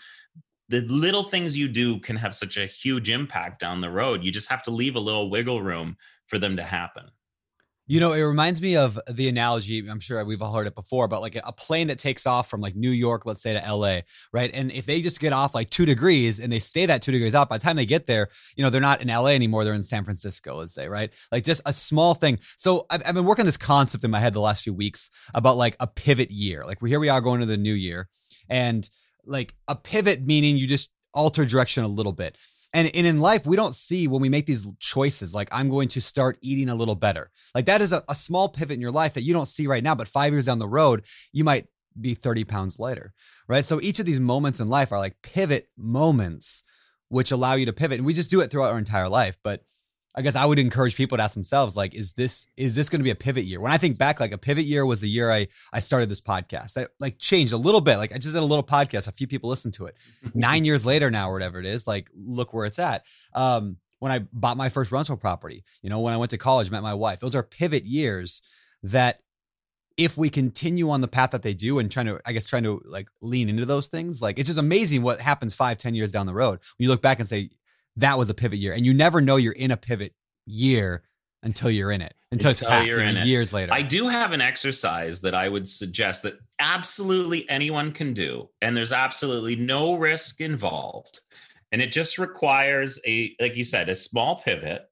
the little things you do can have such a huge impact down the road. You just have to leave a little wiggle room for them to happen. You know, it reminds me of the analogy. I'm sure we've all heard it before, but like a plane that takes off from like New York, let's say to LA, right? And if they just get off like two degrees and they stay that two degrees out, by the time they get there, you know, they're not in LA anymore. They're in San Francisco, let's say, right? Like just a small thing. So I've, I've been working on this concept in my head the last few weeks about like a pivot year. Like we're here we are going to the new year and like a pivot meaning you just alter direction a little bit. And, and in life, we don't see when we make these choices, like I'm going to start eating a little better. Like that is a, a small pivot in your life that you don't see right now, but five years down the road, you might be 30 pounds lighter, right? So each of these moments in life are like pivot moments, which allow you to pivot. And we just do it throughout our entire life. But I guess I would encourage people to ask themselves, like, is this is this going to be a pivot year? When I think back, like a pivot year was the year I I started this podcast. That like changed a little bit. Like I just did a little podcast, a few people listened to it. Nine years later now, or whatever it is, like look where it's at. Um, when I bought my first rental property, you know, when I went to college, met my wife. Those are pivot years that if we continue on the path that they do and trying to, I guess, trying to like lean into those things, like it's just amazing what happens five, ten years down the road. When you look back and say, that was a pivot year. And you never know you're in a pivot year until you're in it, until, it's Until past you're in it. years later. I do have an exercise that I would suggest that absolutely anyone can do, and there's absolutely no risk involved. And it just requires a, like you said, a small pivot.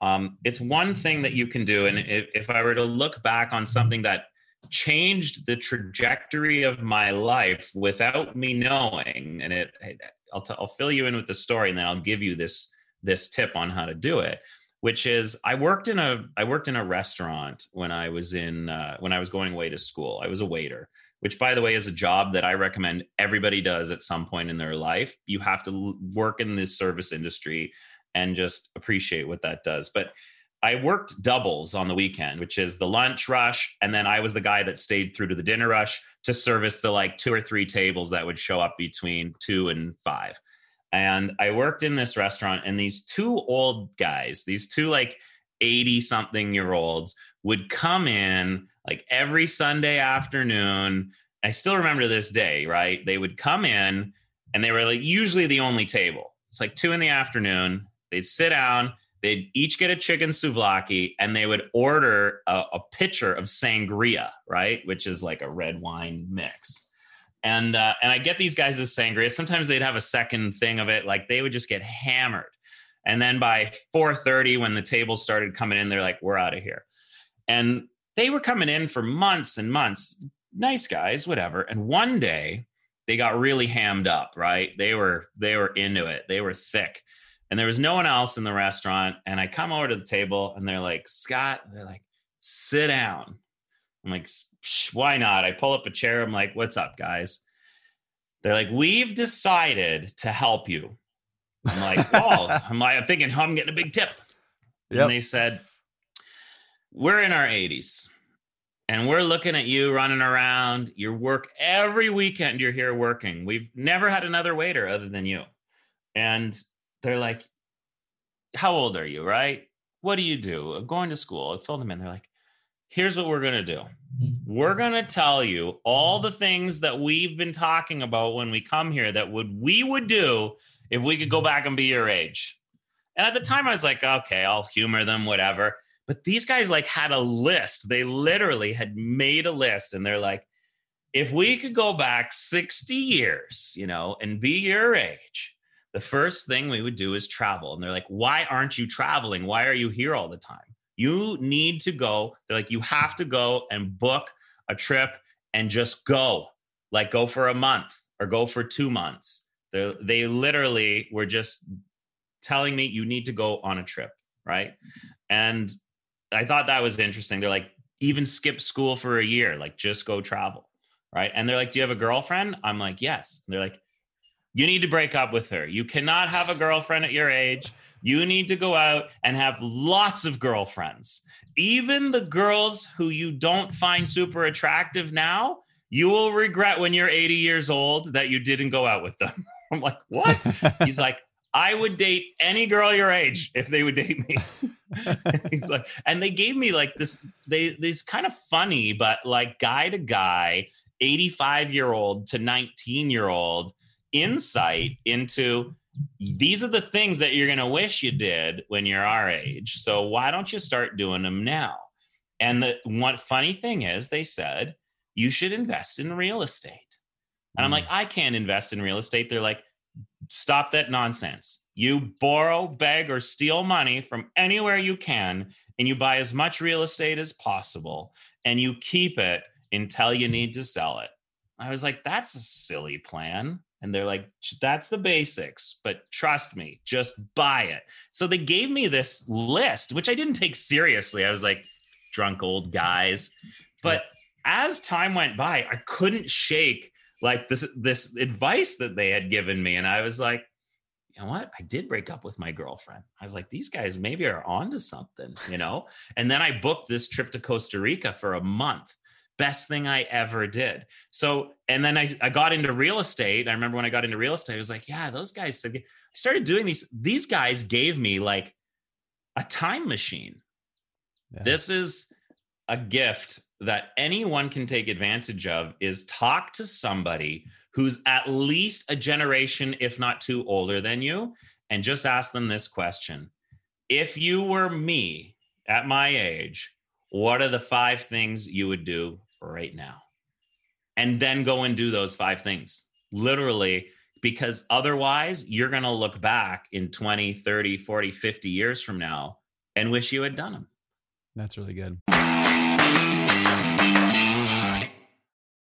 Um, it's one thing that you can do. And if, if I were to look back on something that changed the trajectory of my life without me knowing, and it, I'll, t- I'll fill you in with the story, and then I'll give you this this tip on how to do it which is I worked in a I worked in a restaurant when I was in uh, when I was going away to school. I was a waiter, which by the way is a job that I recommend everybody does at some point in their life. You have to work in this service industry and just appreciate what that does. But I worked doubles on the weekend, which is the lunch rush, and then I was the guy that stayed through to the dinner rush to service the like two or three tables that would show up between two and five and I worked in this restaurant, and these two old guys, these two like 80 something year olds, would come in like every Sunday afternoon. I still remember this day, right? They would come in, and they were like usually the only table. It's like two in the afternoon. They'd sit down, they'd each get a chicken souvlaki, and they would order a, a pitcher of sangria, right? Which is like a red wine mix and uh, and I get these guys as sangria. Sometimes they'd have a second thing of it, like they would just get hammered. And then by 4:30, when the tables started coming in, they're like, "We're out of here." And they were coming in for months and months. Nice guys, whatever. And one day, they got really hammed up. Right? They were they were into it. They were thick. And there was no one else in the restaurant. And I come over to the table, and they're like, "Scott," they're like, "Sit down." I'm like, why not? I pull up a chair. I'm like, what's up, guys? They're like, we've decided to help you. I'm like, oh, I'm like, I'm thinking, I'm getting a big tip. Yep. And they said, we're in our 80s and we're looking at you running around. Your work every weekend, you're here working. We've never had another waiter other than you. And they're like, how old are you? Right? What do you do? I'm going to school. I filled them in. They're like, here's what we're going to do mm-hmm. we're going to tell you all the things that we've been talking about when we come here that would we would do if we could go back and be your age and at the time i was like okay i'll humor them whatever But these guys like had a list. They literally had made a list and they're like, if we could go back 60 years, you know, and be your age, the first thing we would do is travel. And they're like, why aren't you traveling? Why are you here all the time? You need to go. They're like, you have to go and book a trip and just go, like go for a month or go for two months. They they literally were just telling me you need to go on a trip, right? And I thought that was interesting. They're like, even skip school for a year, like just go travel, right? And they're like, do you have a girlfriend? I'm like, yes. And they're like, you need to break up with her. You cannot have a girlfriend at your age. You need to go out and have lots of girlfriends. Even the girls who you don't find super attractive now, you will regret when you're 80 years old that you didn't go out with them. I'm like, what? He's like, I would date any girl your age if they would date me. He's like, and they gave me like this, they this kind of funny, but like guy to guy, 85 year old to 19 year old insight into these are the things that you're going to wish you did when you're our age. So why don't you start doing them now? And the one funny thing is, they said you should invest in real estate. And I'm mm. like, I can't invest in real estate. They're like, stop that nonsense. You borrow, beg, or steal money from anywhere you can, and you buy as much real estate as possible, and you keep it until you need to sell it. I was like, that's a silly plan. And they're like, that's the basics, but trust me, just buy it. So they gave me this list, which I didn't take seriously. I was like, drunk old guys. But as time went by, I couldn't shake like this this advice that they had given me. And I was like, you know what? I did break up with my girlfriend. I was like, these guys maybe are onto something, you know? and then I booked this trip to Costa Rica for a month best thing I ever did. So, and then I, I got into real estate. I remember when I got into real estate, I was like, yeah, those guys said, I started doing these. These guys gave me like a time machine. Yeah. This is a gift that anyone can take advantage of is talk to somebody who's at least a generation, if not two older than you, and just ask them this question. If you were me at my age, what are the five things you would do right now. And then go and do those five things. Literally because otherwise you're going to look back in 20 30 40 50 years from now and wish you had done them that's really good.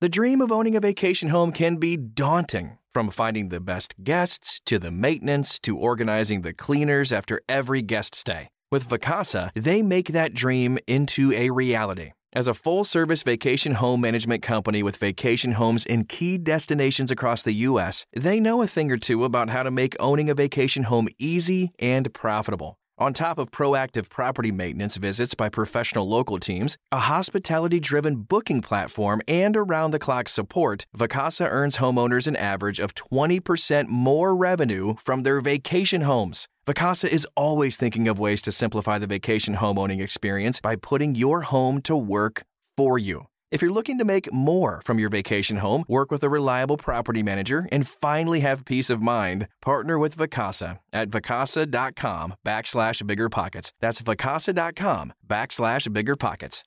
The dream of owning a vacation home can be daunting from finding the best guests to the maintenance to organizing the cleaners after every guest stay. With Vacasa, they make that dream into a reality. As a full service vacation home management company with vacation homes in key destinations across the U.S., they know a thing or two about how to make owning a vacation home easy and profitable. On top of proactive property maintenance visits by professional local teams, a hospitality driven booking platform, and around the clock support, Vacasa earns homeowners an average of 20% more revenue from their vacation homes. Vacasa is always thinking of ways to simplify the vacation homeowning experience by putting your home to work for you. If you're looking to make more from your vacation home, work with a reliable property manager, and finally have peace of mind, partner with Vacasa at vacasa.com backslash bigger pockets. That's vacasa.com backslash bigger pockets.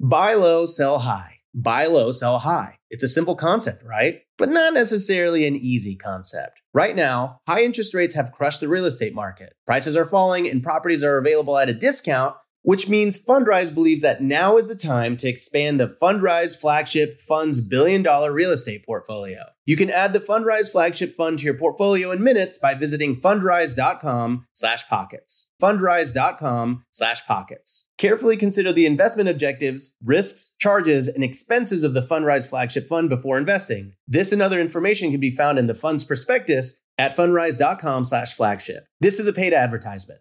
Buy low, sell high. Buy low, sell high. It's a simple concept, right? But not necessarily an easy concept. Right now, high interest rates have crushed the real estate market. Prices are falling and properties are available at a discount, which means Fundrise believes that now is the time to expand the Fundrise flagship fund's billion dollar real estate portfolio. You can add the Fundrise flagship fund to your portfolio in minutes by visiting fundrise.com slash pockets. Fundrise.com slash pockets. Carefully consider the investment objectives, risks, charges, and expenses of the Fundrise flagship fund before investing. This and other information can be found in the fund's prospectus at fundrise.com slash flagship. This is a paid advertisement.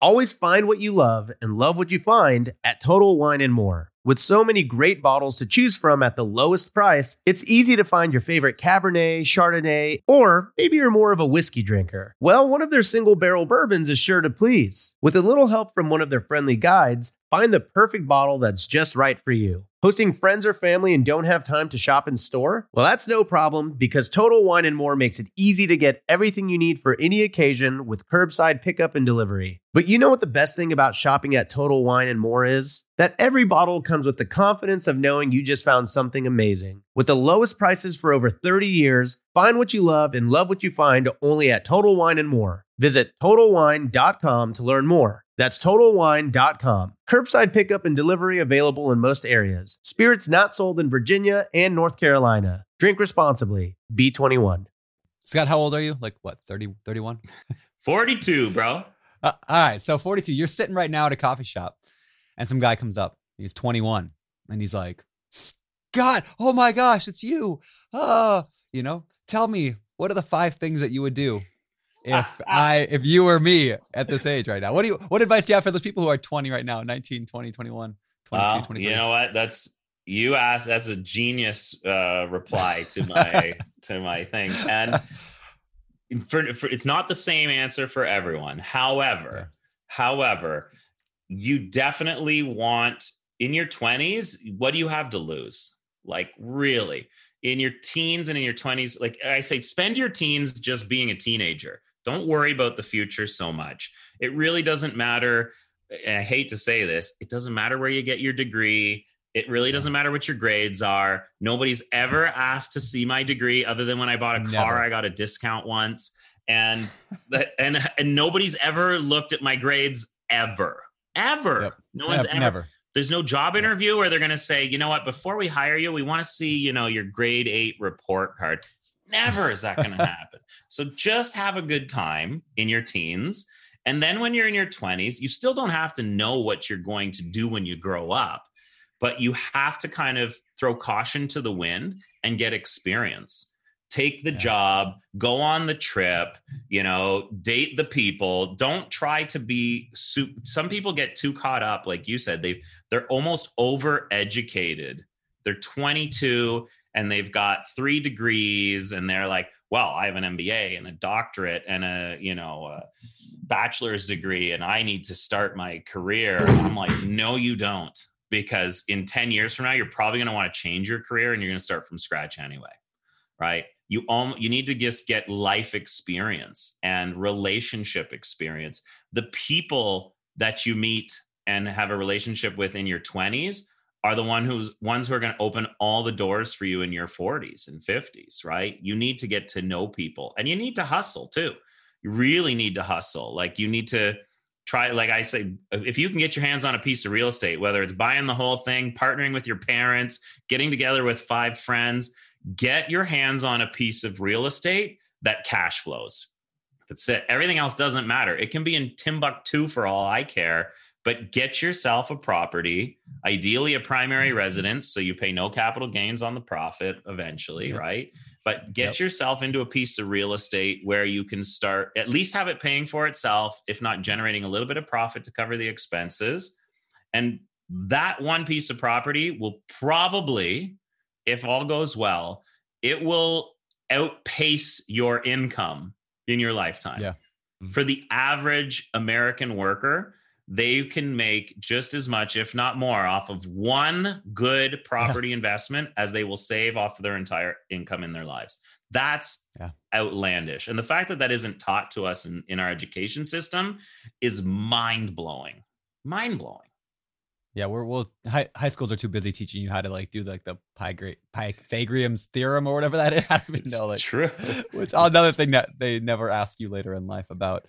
Always find what you love and love what you find at Total Wine and More. With so many great bottles to choose from at the lowest price, it's easy to find your favorite Cabernet, Chardonnay, or maybe you're more of a whiskey drinker. Well, one of their single barrel bourbons is sure to please. With a little help from one of their friendly guides, find the perfect bottle that's just right for you. Hosting friends or family and don't have time to shop in store? Well, that's no problem because Total Wine and More makes it easy to get everything you need for any occasion with curbside pickup and delivery. But you know what the best thing about shopping at Total Wine and More is? That every bottle comes with the confidence of knowing you just found something amazing. With the lowest prices for over 30 years, find what you love and love what you find only at Total Wine and More. Visit totalwine.com to learn more. That's totalwine.com. Curbside pickup and delivery available in most areas. Spirits not sold in Virginia and North Carolina. Drink responsibly. B21. Scott, how old are you? Like what, 30, 31? 42, bro. Uh, all right. So 42. You're sitting right now at a coffee shop and some guy comes up. He's 21 and he's like, Scott, oh my gosh, it's you. Uh, you know, tell me, what are the five things that you would do if I if you were me at this age right now? What do you what advice do you have for those people who are 20 right now, 19, 20, 21, 22, Well, 23? you know what? That's you asked. That's a genius uh, reply to my to my thing, and for, for it's not the same answer for everyone. However, however, you definitely want in your twenties. What do you have to lose? Like really, in your teens and in your twenties, like I say, spend your teens just being a teenager. Don't worry about the future so much. It really doesn't matter. and I hate to say this, it doesn't matter where you get your degree. It really doesn't matter what your grades are. Nobody's ever asked to see my degree other than when I bought a car, Never. I got a discount once. And and and nobody's ever looked at my grades ever. Ever. Yep. No one's ever never. there's no job interview where they're going to say, you know what, before we hire you, we want to see, you know, your grade eight report card. Never is that going to happen. So just have a good time in your teens. And then when you're in your 20s, you still don't have to know what you're going to do when you grow up, but you have to kind of throw caution to the wind and get experience. Take the Yeah. job, go on the trip, you know, date the people. Don't try to be soup. Some people get too caught up, like you said, they've they're almost over educated. They're 22 and they've got three degrees and they're like, well, I have an MBA and a doctorate and a, you know, a bachelor's degree and I need to start my career. I'm like, no, you don't. Because in 10 years from now, you're probably going to want to change your career and you're going to start from scratch anyway. Right. You um, you need to just get life experience and relationship experience. The people that you meet and have a relationship with in your 20s are the one who's ones who are going to open all the doors for you in your 40s and 50s, right? You need to get to know people and you need to hustle too. You really need to hustle. Like you need to try like I say if you can get your hands on a piece of real estate, whether it's buying the whole thing, partnering with your parents, getting together with five friends, get your hands on a piece of real estate that cash flows. That's it. Everything else doesn't matter. It can be in Timbuktu for all I care, but get yourself a property, ideally a primary mm-hmm. residence, so you pay no capital gains on the profit eventually, Yep. right? But get Yep. yourself into a piece of real estate where you can start at least have it paying for itself, if not generating a little bit of profit to cover the expenses. And that one piece of property will probably, if all goes well, it will outpace your income in your lifetime. Yeah. Mm-hmm. For the average American worker, they can make just as much, if not more, off of one good property investment as they will save off of their entire income in their lives. That's Yeah. outlandish. And the fact that that isn't taught to us in, in our education system is mind blowing. Mind blowing. Yeah, we're well. High, high schools are too busy teaching you how to like do like the Pygra- Pythagorean's theorem or whatever that is. I don't even It's know. Like, true. which another thing that they never ask you later in life about.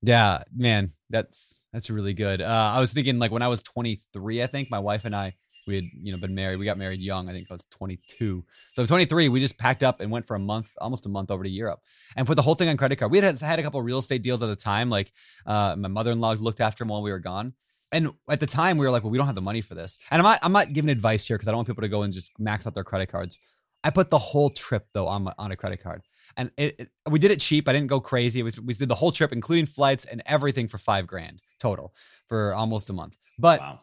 Yeah, man, that's that's really good. Uh, I was thinking like when I was 23, I think my wife and I we had you know been married. We got married young. I think I was 22. So 23, we just packed up and went for a month, almost a month over to Europe, and put the whole thing on credit card. We had had a couple of real estate deals at the time. Like uh, my mother-in-law looked after them while we were gone. And at the time, we were like, "Well, we don't have the money for this." And I'm not, I'm not giving advice here because I don't want people to go and just max out their credit cards. I put the whole trip though on my, on a credit card, and it, it- we did it cheap. I didn't go crazy. It was, we did the whole trip, including flights and everything, for five grand total for almost a month. But Wow.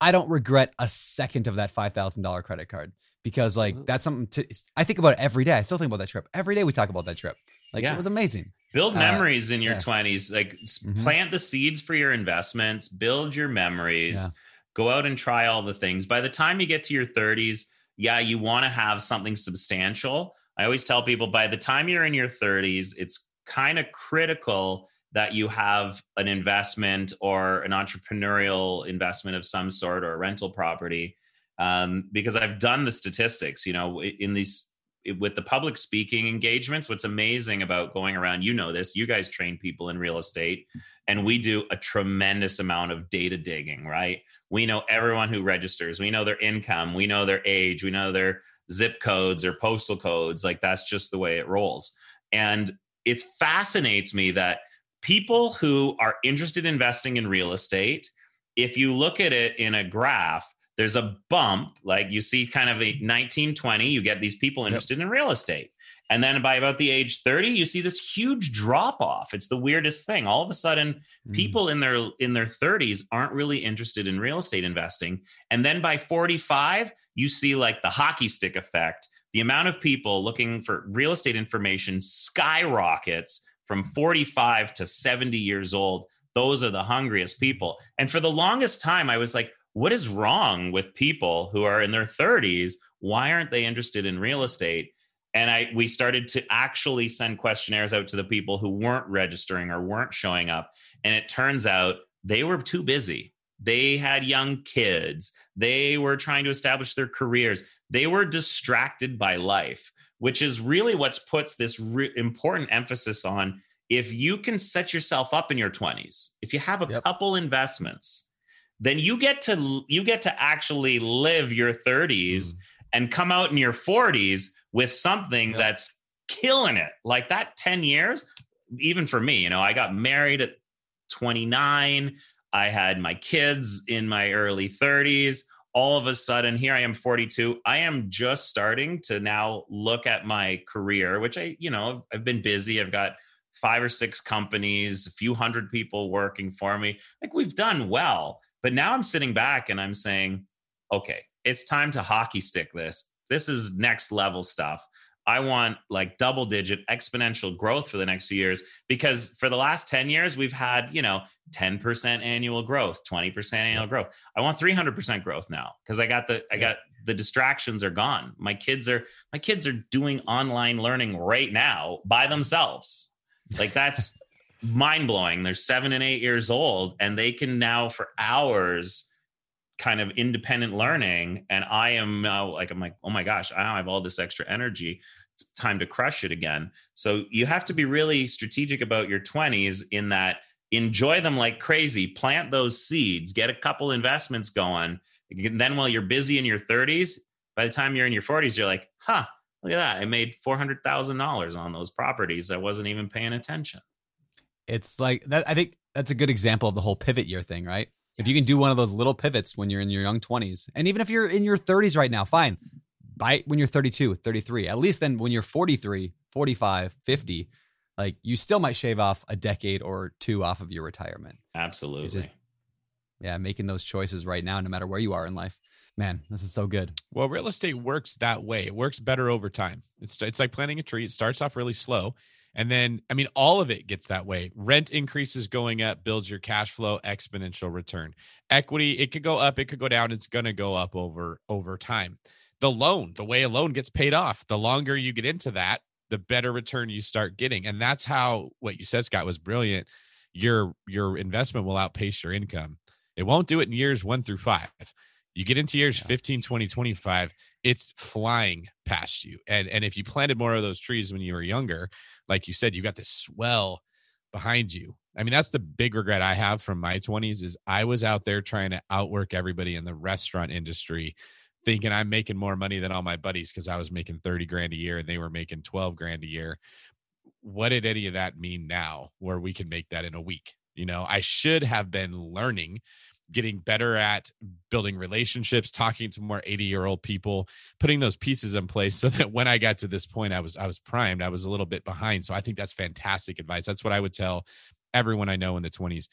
I don't regret a second of that five thousand dollar credit card because like that's something to I think about it every day. I still think about that trip every day. We talk about that trip. Like Yeah. it was amazing. build Uh, memories in your yeah. 20s like Mhm. plant the seeds for your investments build your memories Yeah. go out and try all the things by the time you get to your 30s yeah you want to have something substantial i always tell people by the time you're in your 30s it's kind of critical that you have an investment or an entrepreneurial investment of some sort or a rental property um, because i've done the statistics you know in these with the public speaking engagements what's amazing about going around you know this you guys train people in real estate and we do a tremendous amount of data digging right? We know everyone who registers. We know their income. We know their age. We know their zip codes or postal codes. Like that's just the way it rolls. And it fascinates me that people who are interested in investing in real estate if you look at it in a graph there's a bump like you see kind of a 1920 you get these people interested in real estate. And then by about the age 30 you see this huge drop off it's the weirdest thing. All of a sudden Mm. people in their in their 30s aren't really interested in real estate investing. And then by 45 you see like the hockey stick effect. The amount of people looking for real estate information skyrockets from 45 to 70 years old. Those are the hungriest people. And for the longest time i was like what is wrong with people who are in their 30s why aren't they interested in real estate? And i we started to actually send questionnaires out to the people who weren't registering or weren't showing up. And it turns out they were too busy. They had young kids. They were trying to establish their careers. They were distracted by life which is really what puts this re- important emphasis on if you can set yourself up in your 20s if you have a Yep. couple investments then you get to you get to actually live your 30s mm. and come out in your 40s with something that's killing it. Like that 10 years even for me you know i got married at 29 i had my kids in my early 30s all of a sudden here i am 42 i am just starting to now look at my career which i you know i've been busy. I've got five or six companies a few hundred people working for me. Like we've done well but now i'm sitting back and i'm saying okay it's time to hockey stick this. This is next level stuff. I want like double digit exponential growth for the next few years because for the last 10 years we've had you know 10% annual growth 20% annual growth. I want 300% growth now because i got the i got the distractions are gone. My kids are my kids are doing online learning right now by themselves. Like that's mind blowing they're seven and eight years old and they can now for hours kind of independent learning and i am now like i'm like oh my gosh i have all this extra energy. It's time to crush it again. So you have to be really strategic about your 20s in that enjoy them like crazy. Plant those seeds. Get a couple investments going. And then while you're busy in your 30s by the time you're in your 40s you're like huh look at that. I made $400000 on those properties. I wasn't even paying attention It's like that. I think that's a good example of the whole pivot year thing, right? If you can do one of those little pivots when you're in your young 20s, and even if you're in your 30s right now, fine. Buy it when you're 32, 33. At least then when you're 43, 45, 50, like you still might shave off a decade or two off of your retirement. absolutely just- Yeah, making those choices right now, no matter where you are in life. Man, this is so good. Well, real estate works that way. It works better over time. It's it's like planting a tree. It starts off really slow, and then I mean, all of it gets that way. Rent increases going up, builds your cash flow, exponential return. Equity, it could go up, it could go down. It's going to go up over over time. The loan, the way a loan gets paid off, the longer you get into that, the better return you start getting, and that's how what you said, Scott, was brilliant. Your your investment will outpace your income. It won't do it in years one through five. You get into years Yeah. 15, 20, 25, it's flying past you. And and if you planted more of those trees when you were younger, like you said, you got this swell behind you. I mean, that's the big regret I have from my 20s is I was out there trying to outwork everybody in the restaurant industry, thinking I'm making more money than all my buddies because I was making 30 grand a year and they were making 12 grand a year. What did any of that mean now where we can make that in a week? You know, I should have been learning getting better at building relationships talking to more 80 year old people putting those pieces in place so that when i got to this point i was i was primed i was a little bit behind so i think that's fantastic advice that's what i would tell everyone I know in the 20s.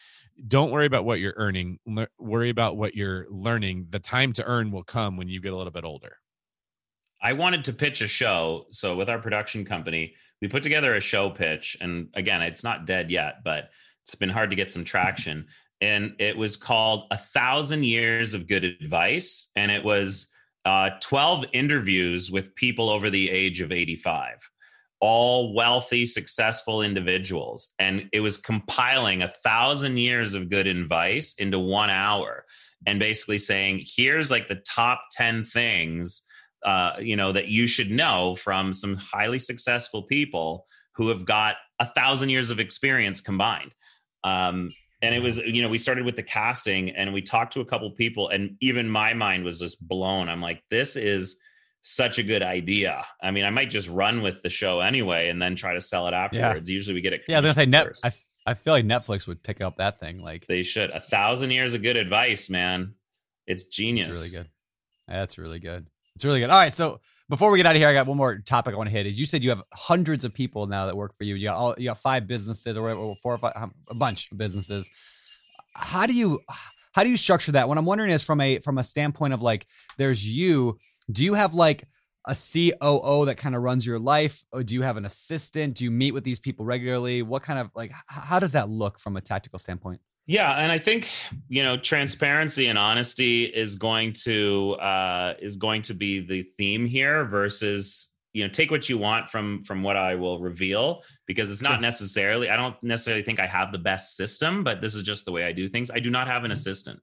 Don't worry about what you're earning. Le- worry about what you're learning. The time to earn will come when you get a little bit older. I wanted to pitch a show. So with our production company, we put together a show pitch. And again, it's not dead yet, but it's been hard to get some traction. And it was called A Thousand Years of Good Advice. And it was uh, 12 interviews with people over the age of 85 all wealthy, successful individuals. And it was compiling a thousand years of good advice into one hour and basically saying, here's like the top 10 things, uh, you know, that you should know from some highly successful people who have got a thousand years of experience combined. Um, and it was, you know, we started with the casting and we talked to a couple people and even my mind was just blown. I'm like, this is, such a good idea. I mean, I might just run with the show anyway and then try to sell it afterwards. Yeah. Usually we get it. Yeah, I was gonna say net. I, I feel like Netflix would pick up that thing. Like they should. A thousand years of good advice, man. It's genius. It's really good. That's really good. It's really good. All right, so before we get out of here, I got one more topic I want to hit. Is you said you have hundreds of people now that work for you. You got all you got five businesses or whatever, four or five, um, a bunch of businesses. How do you how do you structure that? What I'm wondering is from a from a standpoint of like, there's you do you have like a COO that kind of runs your life? Or do you have an assistant? Do you meet with these people regularly? What kind of like, how does that look from a tactical standpoint? Yeah, and I think you know transparency and honesty is going to uh, is going to be the theme here versus you know take what you want from from what I will reveal because it's not necessarily I don't necessarily think I have the best system, but this is just the way I do things. I do not have an mm-hmm. assistant.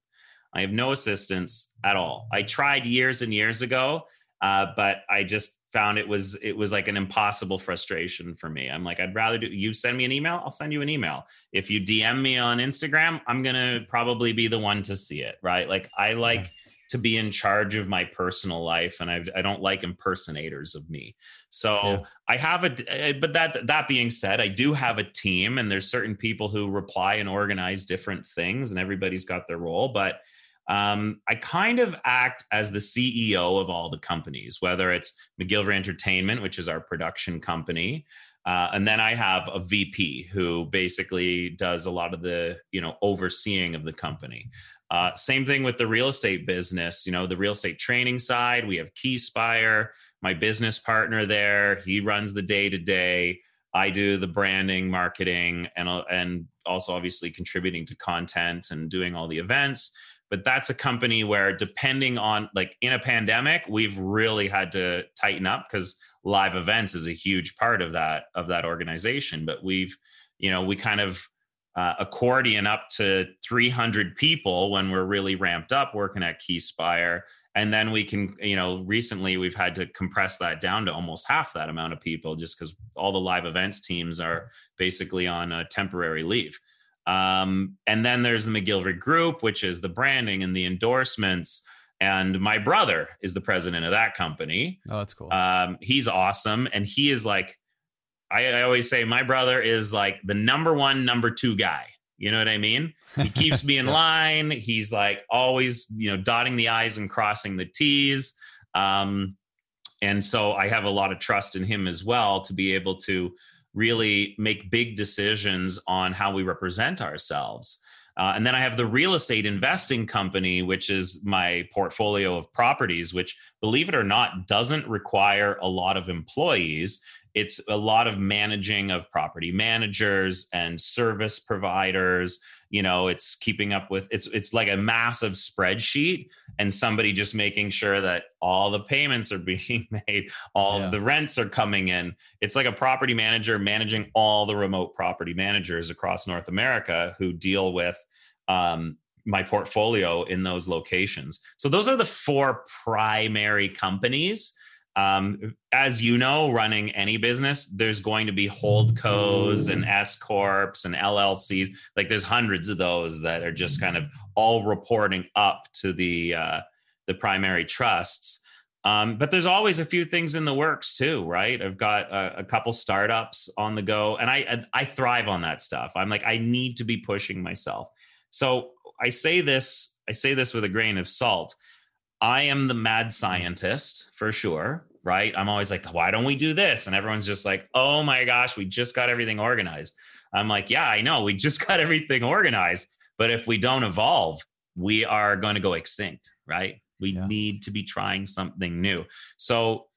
I have no assistants at all. I tried years and years ago, uh, but I just found it was it was like an impossible frustration for me. I'm like, I'd rather do you send me an email, I'll send you an email. If you DM me on Instagram, I'm gonna probably be the one to see it, right? Like I like to be in charge of my personal life and I, I don't like impersonators of me so yeah. i have a eh, but that that being said i do have a team and there's certain people who reply and organize different things and everybody's got their role but um, I kind of act as the CEO of all the companies, whether it's McGillivray Entertainment, which is our production company, uh, and then I have a VP who basically does a lot of the you know overseeing of the company. Uh, same thing with the real estate business. You know, the real estate training side, we have Keyspire, my business partner there. He runs the day to day. I do the branding, marketing, and and also obviously contributing to content and doing all the events but that's a company where depending on like in a pandemic we've really had to tighten up because live events is a huge part of that of that organization. But we've you know we kind of uh, accordion up to 300 people when we're really ramped up working at keyspire. And then we can you know recently we've had to compress that down to almost half that amount of people just because all the live events teams are basically on a temporary leave um, and then there's the McGillivray Group, which is the branding and the endorsements. And my brother is the president of that company. Oh, that's cool. Um, he's awesome. And he is like, I, I always say, my brother is like the number one, number two guy. You know what I mean? He keeps me in line. He's like always, you know, dotting the I's and crossing the T's. Um, and so I have a lot of trust in him as well to be able to really make big decisions on how we represent ourselves. Uh, and then I have the real estate investing company, which is my portfolio of properties, which, believe it or not, doesn't require a lot of employees it's a lot of managing of property managers and service providers. You know it's keeping up with it's it's like a massive spreadsheet and somebody just making sure that all the payments are being made all yeah. the rents are coming in. It's like a property manager managing all the remote property managers across north america who deal with um, my portfolio in those locations. So those are the four primary companies um, as you know, running any business, there's going to be hold co's and S corps and LLCs. Like there's hundreds of those that are just kind of all reporting up to the uh, the primary trusts. Um, but there's always a few things in the works too, right? I've got a, a couple startups on the go, and I I thrive on that stuff. I'm like I need to be pushing myself. So I say this I say this with a grain of salt I am the mad scientist for sure, right? I'm always like, why don't we do this? And everyone's just like, oh my gosh, we just got everything organized. I'm like, yeah, I know. We just got everything organized. But if we don't evolve, we are going to go extinct, right? We Yeah. need to be trying something new. So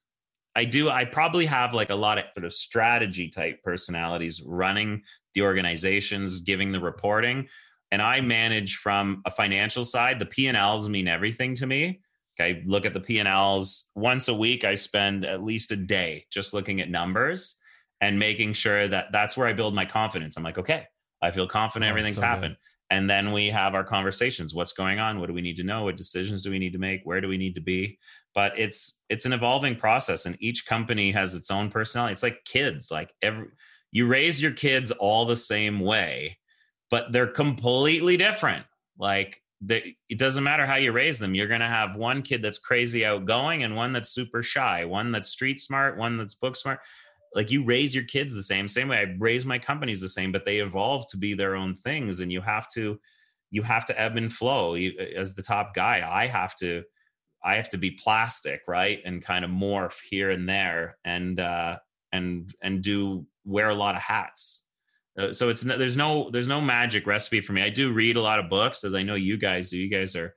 I do, I probably have like a lot of sort of strategy type personalities running the organizations, giving the reporting. And I manage from a financial side. The P&Ls mean everything to me. I look at the P&Ls once a week. I spend at least a day just looking at numbers and making sure that that's where I build my confidence. I'm like, okay, I feel confident Oh, everything's so good. happened. And then we have our conversations. What's going on? What do we need to know? What decisions do we need to make? Where do we need to be? But it's it's an evolving process, and each company has its own personality. It's like kids. Like every you raise your kids all the same way, but they're completely different. Like they, it doesn't matter how you raise them. You're going to have one kid that's crazy outgoing and one that's super shy, one that's street smart, one that's book smart. Like you raise your kids the same, same way I raise my companies the same, but they evolve to be their own things, and you have to, you have to ebb and flow. You, as the top guy, I have to, I have to be plastic, right, and kind of morph here and there, and uh, and and do wear a lot of hats. Uh, so it's there's no there's no magic recipe for me. I do read a lot of books, as I know you guys do. You guys are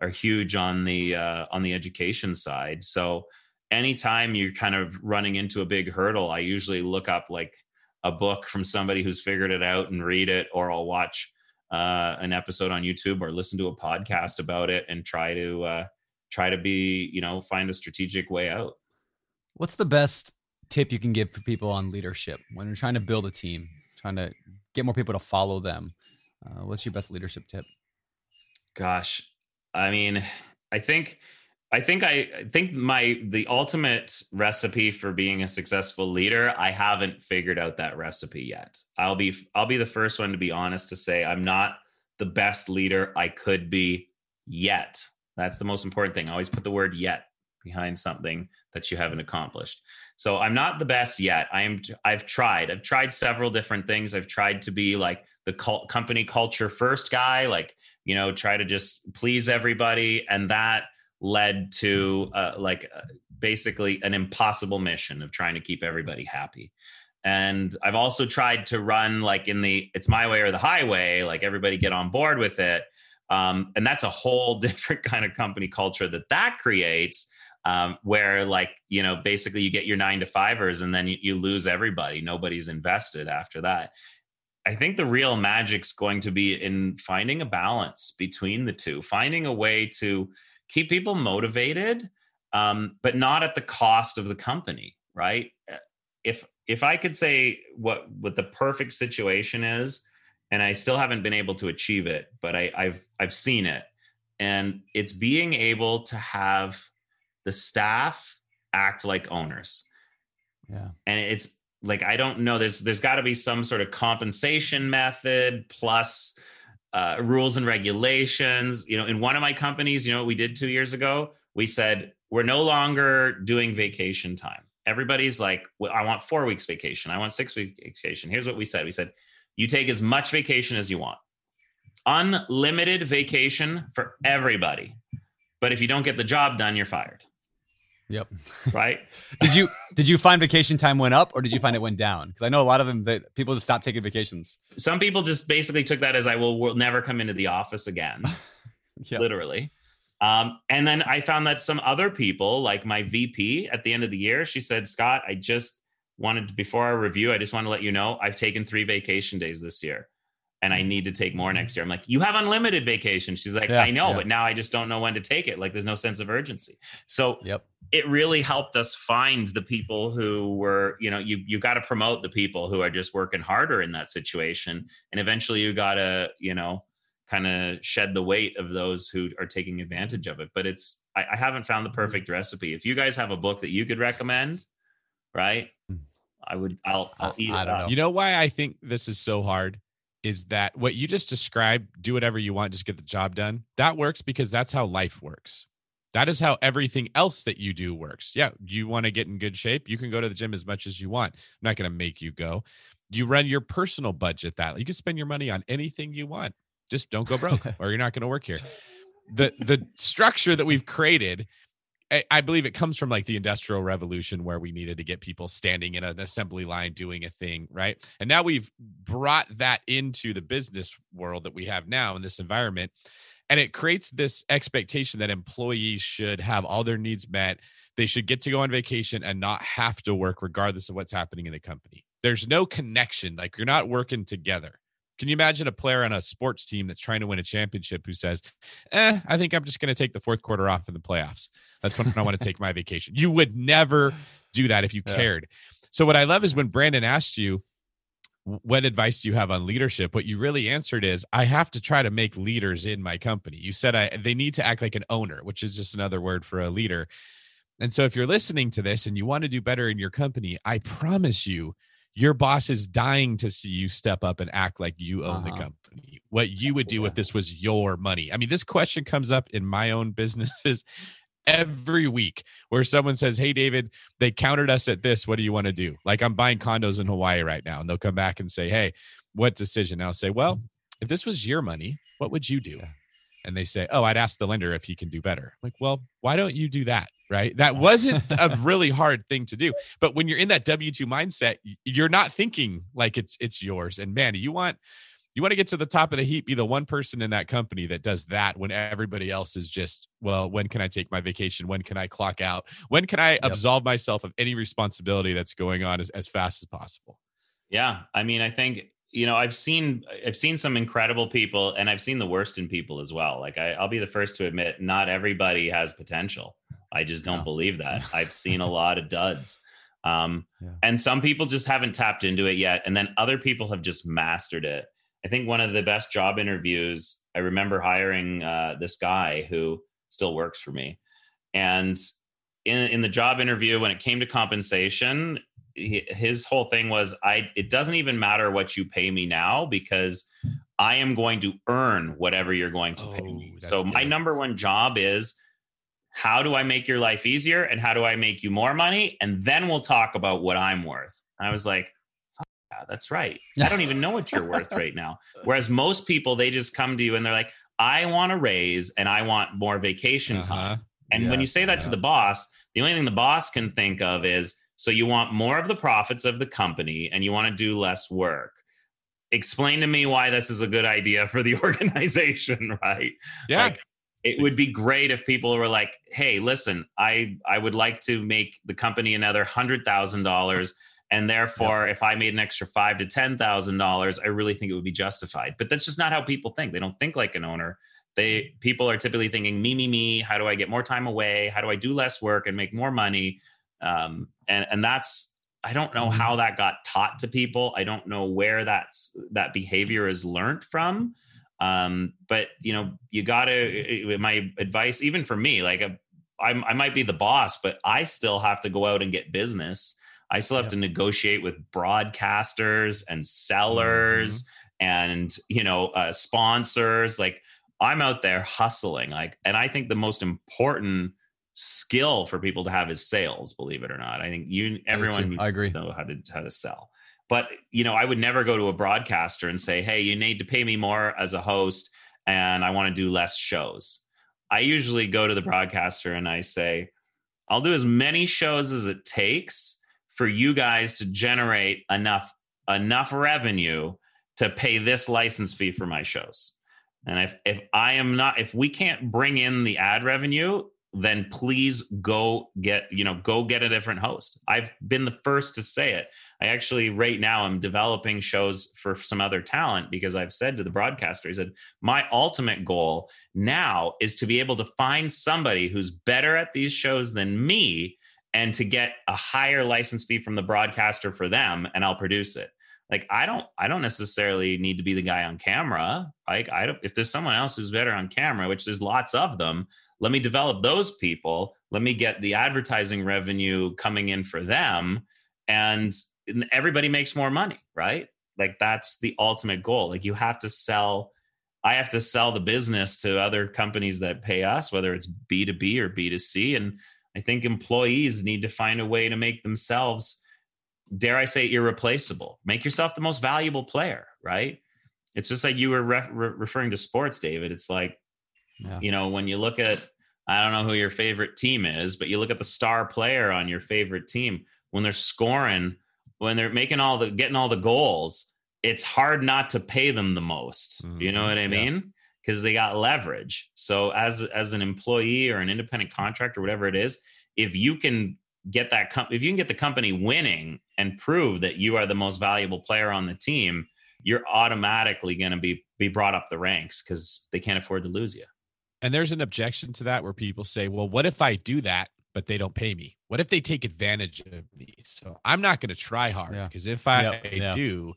are huge on the uh, on the education side. So anytime you're kind of running into a big hurdle, I usually look up like a book from somebody who's figured it out and read it, or I'll watch uh, an episode on YouTube or listen to a podcast about it and try to uh, try to be you know find a strategic way out. What's the best tip you can give for people on leadership when you're trying to build a team, trying to get more people to follow them? Uh, what's your best leadership tip? Gosh, I mean, I think I think I, I think my the ultimate recipe for being a successful leader, I haven't figured out that recipe yet. I'll be I'll be the first one to be honest to say I'm not the best leader I could be yet. That's the most important thing. I always put the word yet behind something that you haven't accomplished. So I'm not the best yet. I am I've tried. I've tried several different things. I've tried to be like the cult, company culture first guy, like, you know, try to just please everybody and that led to uh, like uh, basically an impossible mission of trying to keep everybody happy. And I've also tried to run like in the it's my way or the highway, like everybody get on board with it. Um, and that's a whole different kind of company culture that that creates um, where like you know basically you get your nine to fivers and then you, you lose everybody. Nobody's invested after that. I think the real magic's going to be in finding a balance between the two finding a way to keep people motivated um, but not at the cost of the company right? If if i could say what what the perfect situation is and i still haven't been able to achieve it but I, i've i've seen it and it's being able to have the staff act like owners. Yeah. and it's like i don't know there's there's got to be some sort of compensation method plus uh, rules and regulations. You know in one of my companies you know what we did two years ago? We said we're no longer doing vacation time. Everybody's like well, i want four weeks vacation. I want six weeks vacation. Here's what we said. We said you take as much vacation as you want. Unlimited vacation for everybody. But if you don't get the job done you're fired Yep. right did you did you find vacation time went up or did you find it went down? Because I know a lot of them that people just stopped taking vacations. some people just basically took that as I will will never come into the office again, Yeah. literally. Um, and then I found that some other people, like my VP at the end of the year, she said, Scott, I just wanted to, before our review, I just want to let you know I've taken three vacation days this year and I need to take more next year. I'm like, you have unlimited vacation. She's like, Yeah, I know, yeah. but now I just don't know when to take it. Like there's no sense of urgency. So Yep. It really helped us find the people who were you know you you got to promote the people who are just working harder in that situation and eventually you got to you know kind of shed the weight of those who are taking advantage of it but it's I, I haven't found the perfect recipe if you guys have a book that you could recommend right Hmm. i would i'll i'll eat I it don't up. know. You know why I think this is so hard is that what you just described, do whatever you want, just get the job done. That works because that's how life works. That is how everything else that you do works. Yeah, you want to get in good shape, you can go to the gym as much as you want. I'm not going to make you go. You run your personal budget that you can spend your money on anything you want. Just don't go broke or you're not going to work here. The the structure that we've created I, I believe it comes from like the industrial revolution where we needed to get people standing in an assembly line doing a thing, right? And now we've brought that into the business world that we have now in this environment. And it creates this expectation that employees should have all their needs met. They should get to go on vacation and not have to work regardless of what's happening in the company. There's no connection. Like you're not working together. Can you imagine a player on a sports team that's trying to win a championship who says, "Eh, I think I'm just going to take the fourth quarter off in the playoffs. That's when I want to take my vacation." You would never do that if you Yeah. cared. So what I love is when Brandon asked you, "What advice do you have on leadership?" What you really answered is, "I have to try to make leaders in my company." You said I, they need to act like an owner, which is just another word for a leader. And so if you're listening to this and you want to do better in your company, I promise you your boss is dying to see you step up and act like you own the Uh-huh. company. What you would do if this was your money. I mean, this question comes up in my own businesses every week where someone says, Hey, David, they countered us at this. What do you want to do? Like I'm buying condos in Hawaii right now. And they'll come back and say, Hey, what decision? And I'll say, Well, if this was your money, what would you do? And they say, Oh, I'd ask the lender if he can do better. I'm like, well, why don't you do that? Right. That wasn't a really hard thing to do. But when you're in that W 2 mindset, you're not thinking like it's it's yours. And man, you want you want to get to the top of the heap, be the one person in that company that does that when everybody else is just, well, when can I take my vacation? When can I clock out? When can I absolve myself of any responsibility that's going on as, as fast as possible? Yeah, I mean, I think you know, I've seen I've seen some incredible people, and I've seen the worst in people as well. Like I, I'll be the first to admit, not everybody has potential. I just don't No. believe that. I've seen a lot of duds, um, Yeah. and some people just haven't tapped into it yet, and then other people have just mastered it. I think one of the best job interviews. I remember hiring uh, this guy who still works for me, and in in the job interview when it came to compensation he- his whole thing was i it doesn't even matter what you pay me now because i am going to earn whatever you're going to pay me. Oh, so my number one job is how do i make your life easier and how do i make you more money? And then we'll talk about what i'm worth. I was like "Fuck yeah, that's right i don't even know what you're worth right now whereas most people they just come to you and they're like i want a raise and i want more vacation time Uh-huh. and when you say that to the boss, the only thing the boss can think of is so you want more of the profits of the company and you want to do less work. Explain to me why this is a good idea for the organization, right? Yeah. Like, it would be great if people were like, "Hey, listen, I I would like to make the company another hundred thousand dollars, and therefore, if I made an extra five to ten thousand dollars, I really think it would be justified." But that's just not how people think. They don't think like an owner. They people are typically thinking, "Me, me, me. How do I get more time away? How do I do less work and make more money?" Um, and and that's I don't know how that got taught to people. I don't know where that's that behavior is learned from um but you know you gotta my advice even for me like uh, I'm, i might be the boss but i still have to go out and get business i still have Yep. to negotiate with broadcasters and sellers and you know uh, sponsors. Like i'm out there hustling like and i think the most important skill for people to have is sales believe it or not. I think you everyone needs I agree. to know how to how to sell. But you know i would never go to a broadcaster and say hey you need to pay me more as a host and i want to do less shows. I usually go to the broadcaster and i say i'll do as many shows as it takes for you guys to generate enough enough revenue to pay this license fee for my shows. And if if i am not if we can't bring in the ad revenue then please go get you know go get a different host. I've been the first to say it. I actually right now I'm developing shows for some other talent because I've said to the broadcaster, he said, my ultimate goal now is to be able to find somebody who's better at these shows than me and to get a higher license fee from the broadcaster for them and I'll produce it. Like I don't I don't necessarily need to be the guy on camera. Like I don't if there's someone else who's better on camera, which there's lots of them, let me develop those people. Let me get the advertising revenue coming in for them and everybody makes more money, right? Like that's the ultimate goal. Like you have to sell I have to sell the business to other companies that pay us whether it's B2B or B2C and I think employees need to find a way to make themselves dare I say irreplaceable. Make yourself the most valuable player, right? It's just like you were re- re- referring to sports, David. It's like Yeah. you know when you look at I don't know who your favorite team is, but you look at the star player on your favorite team when they're scoring, when they're making all the getting all the goals, it's hard not to pay them the most. Mm-hmm. You know mm-hmm. what I mean? Because they got leverage. So as as an employee or an independent contractor, whatever it is, if you can get that com- if you can get the company winning and prove that you are the most valuable player on the team, you're automatically going to be be brought up the ranks because they can't afford to lose you. And there's an objection to that where people say, well, what if I do that, but they don't pay me? What if they take advantage of me? So I'm not going to try hard because yeah. if I yep, yep. do,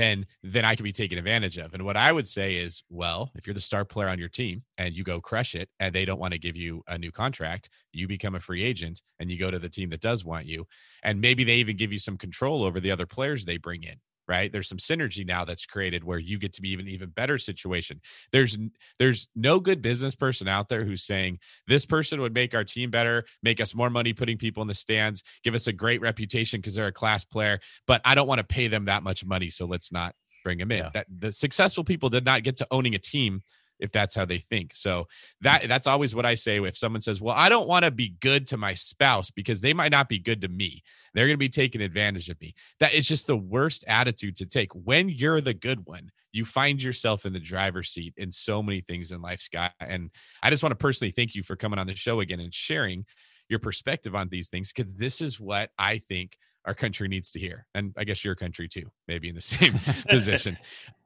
then then I can be taken advantage of. And what I would say is, well, if you're the star player on your team and you go crush it and they don't want to give you a new contract, you become a free agent and you go to the team that does want you. And maybe they even give you some control over the other players they bring in right? There's some synergy now that's created where you get to be even even better situation. There's there's no good business person out there who's saying this person would make our team better make us more money putting people in the stands give us a great reputation because they're a class player but i don't want to pay them that much money so let's not bring them in. Yeah. that the successful people did not get to owning a team if that's how they think. So that that's always what I say if someone says, "Well, I don't want to be good to my spouse because they might not be good to me. They're going to be taking advantage of me." That is just the worst attitude to take. When you're the good one, you find yourself in the driver's seat in so many things in life, Scott. And I just want to personally thank you for coming on the show again and sharing your perspective on these things because this is what I think our country needs to hear. And I guess your country too, maybe in the same position.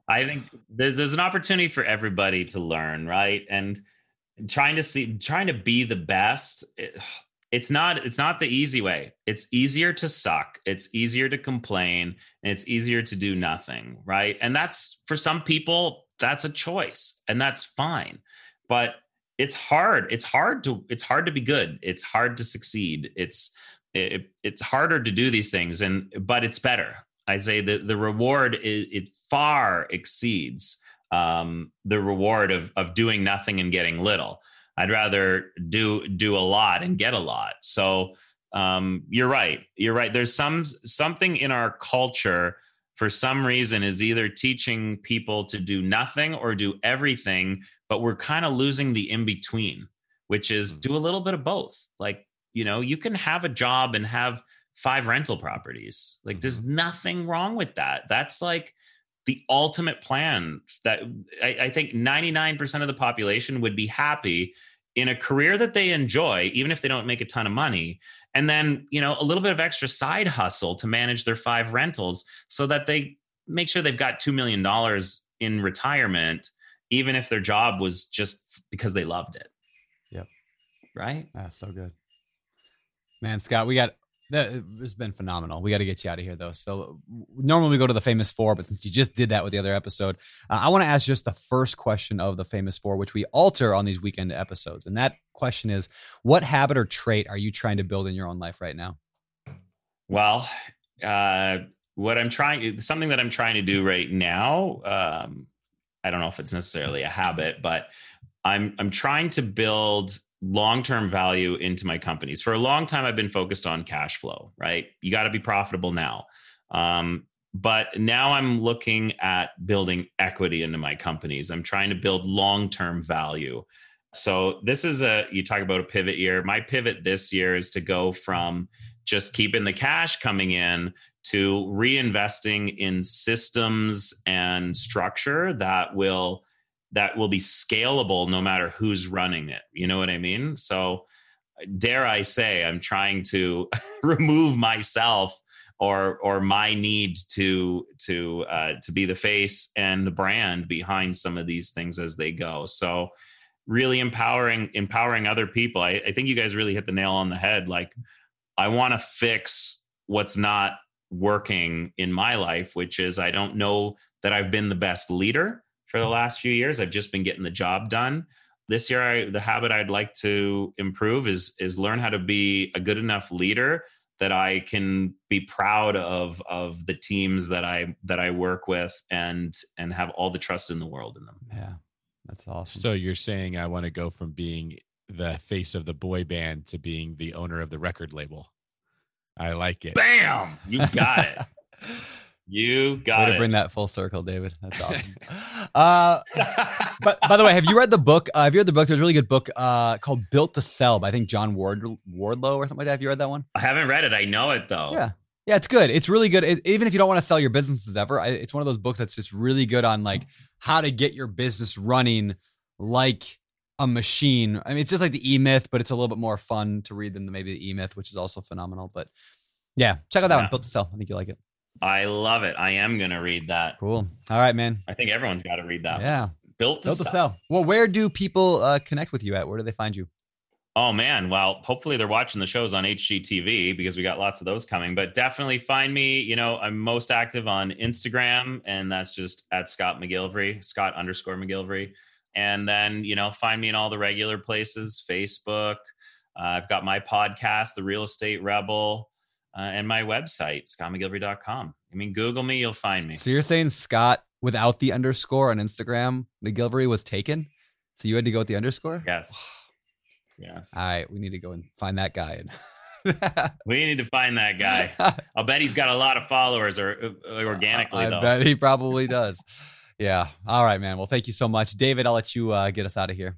I think there's there's an opportunity for everybody to learn, right? And trying to see trying to be the best it, it's not it's not the easy way it's easier to suck it's easier to complain and it's easier to do nothing right and that's for some people that's a choice and that's fine but it's hard it's hard to it's hard to be good it's hard to succeed it's it, it's harder to do these things and but it's better I say that the reward is it far exceeds um, the reward of of doing nothing and getting little. I'd rather do do a lot and get a lot. So um, you're right. You're right. There's some something in our culture for some reason is either teaching people to do nothing or do everything, but we're kind of losing the in between, which is hmm. do a little bit of both. Like you know, you can have a job and have five rental properties. Like there's mm-hmm. nothing wrong with that. That's like the ultimate plan that I, I, think 99% of the population would be happy in a career that they enjoy, even if they don't make a ton of money. And then, you know, a little bit of extra side hustle to manage their five rentals so that they make sure they've got $2 million in retirement, even if their job was just because they loved it. Yep. Right? That's so good. Man, Scott, we got that has been phenomenal. We got to get you out of here though. So normally we go to the famous four, but since you just did that with the other episode, uh, I want to ask just the first question of the famous four, which we alter on these weekend episodes. And that question is, what habit or trait are you trying to build in your own life right now? Well, uh, what I'm trying, something that I'm trying to do right now. Um, I don't know if it's necessarily a habit, but I'm I'm trying to build long-term value into my companies. For a long time, I've been focused on cash flow, right? You got to be profitable now. Um, but now I'm looking at building equity into my companies. I'm trying to build long-term value. So this is a you talk about a pivot year. My pivot this year is to go from just keeping the cash coming in to reinvesting in systems and structure that will that will be scalable no matter who's running it. You know what I mean? So, dare I say, I'm trying to remove myself or or my need to to uh, to be the face and the brand behind some of these things as they go. So, really empowering empowering other people. I, I think you guys really hit the nail on the head. Like, I want to fix what's not working in my life, which is I don't know that I've been the best leader for the last few years. I've just been getting the job done. This year, I, the habit I'd like to improve is is learn how to be a good enough leader that I can be proud of of the teams that I that I work with and and have all the trust in the world in them. Yeah, that's awesome. So you're saying I want to go from being the face of the boy band to being the owner of the record label. I like it. Bam! You got it. You Way got to it. bring that full circle, David. That's awesome. uh, but by the way, have you read the book? Uh, have you read the book? There's a really good book uh, called "Built to Sell" by I think John Ward Wardlow or something like that. Have you read that one? I haven't read it. I know it though. Yeah. Yeah, it's good. It's really good. It, even if you don't want to sell your businesses ever, I, it's one of those books that's just really good on like how to get your business running like a machine. I mean, it's just like the E Myth, but it's a little bit more fun to read than maybe the E Myth, which is also phenomenal. But yeah, check out that one. Built to Sell. I think you like it. I love it. I am gonna read that. Cool. All right, man. I think everyone's got to read that. Yeah. Built to Built to sell. sell. Well, where do people uh, connect with you at? Where do they find you? Oh man, well, hopefully they're watching the shows on HGTV because we got lots of those coming. But definitely find me. You know, I'm most active on Instagram, and that's just at Scott McGillivray, Scott underscore McGillivray. And then you know, find me in all the regular places, Facebook. Uh, I've got my podcast, The Real Estate Rebel, uh, and my website, scottmcgillivray.com. I mean, Google me, you'll find me. So you're saying Scott without the underscore on Instagram, McGillivray was taken? So you had to go with the underscore? Yes. Yes. All right, we need to go and find that guy. We need to find that guy. I'll bet he's got a lot of followers or uh, organically I though. bet he probably does. Yeah. All right, man. Well, thank you so much. David, I'll let you uh, get us out of here.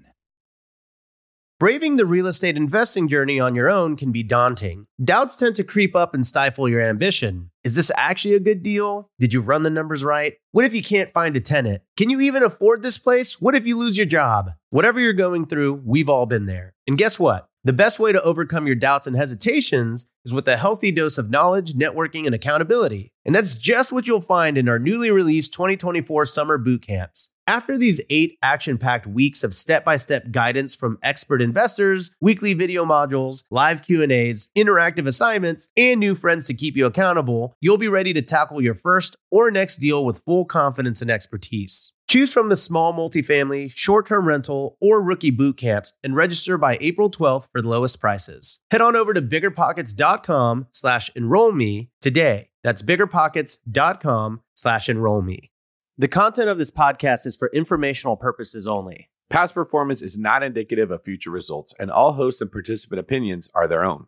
Braving the real estate investing journey on your own can be daunting. Doubts tend to creep up and stifle your ambition. Is this actually a good deal? Did you run the numbers right? What if you can't find a tenant? Can you even afford this place? What if you lose your job? Whatever you're going through, we've all been there. And guess what? The best way to overcome your doubts and hesitations is with a healthy dose of knowledge, networking, and accountability. And that's just what you'll find in our newly released 2024 summer boot camps. After these eight action packed weeks of step by step guidance from expert investors, weekly video modules, live Q&As, interactive assignments, and new friends to keep you accountable, you'll be ready to tackle your first or next deal with full confidence and expertise. Choose from the small multifamily, short term rental, or rookie boot camps and register by April 12th for the lowest prices. Head on over to biggerpockets.com slash enroll me today. That's biggerpockets.com slash enroll me. The content of this podcast is for informational purposes only. Past performance is not indicative of future results, and all hosts and participant opinions are their own.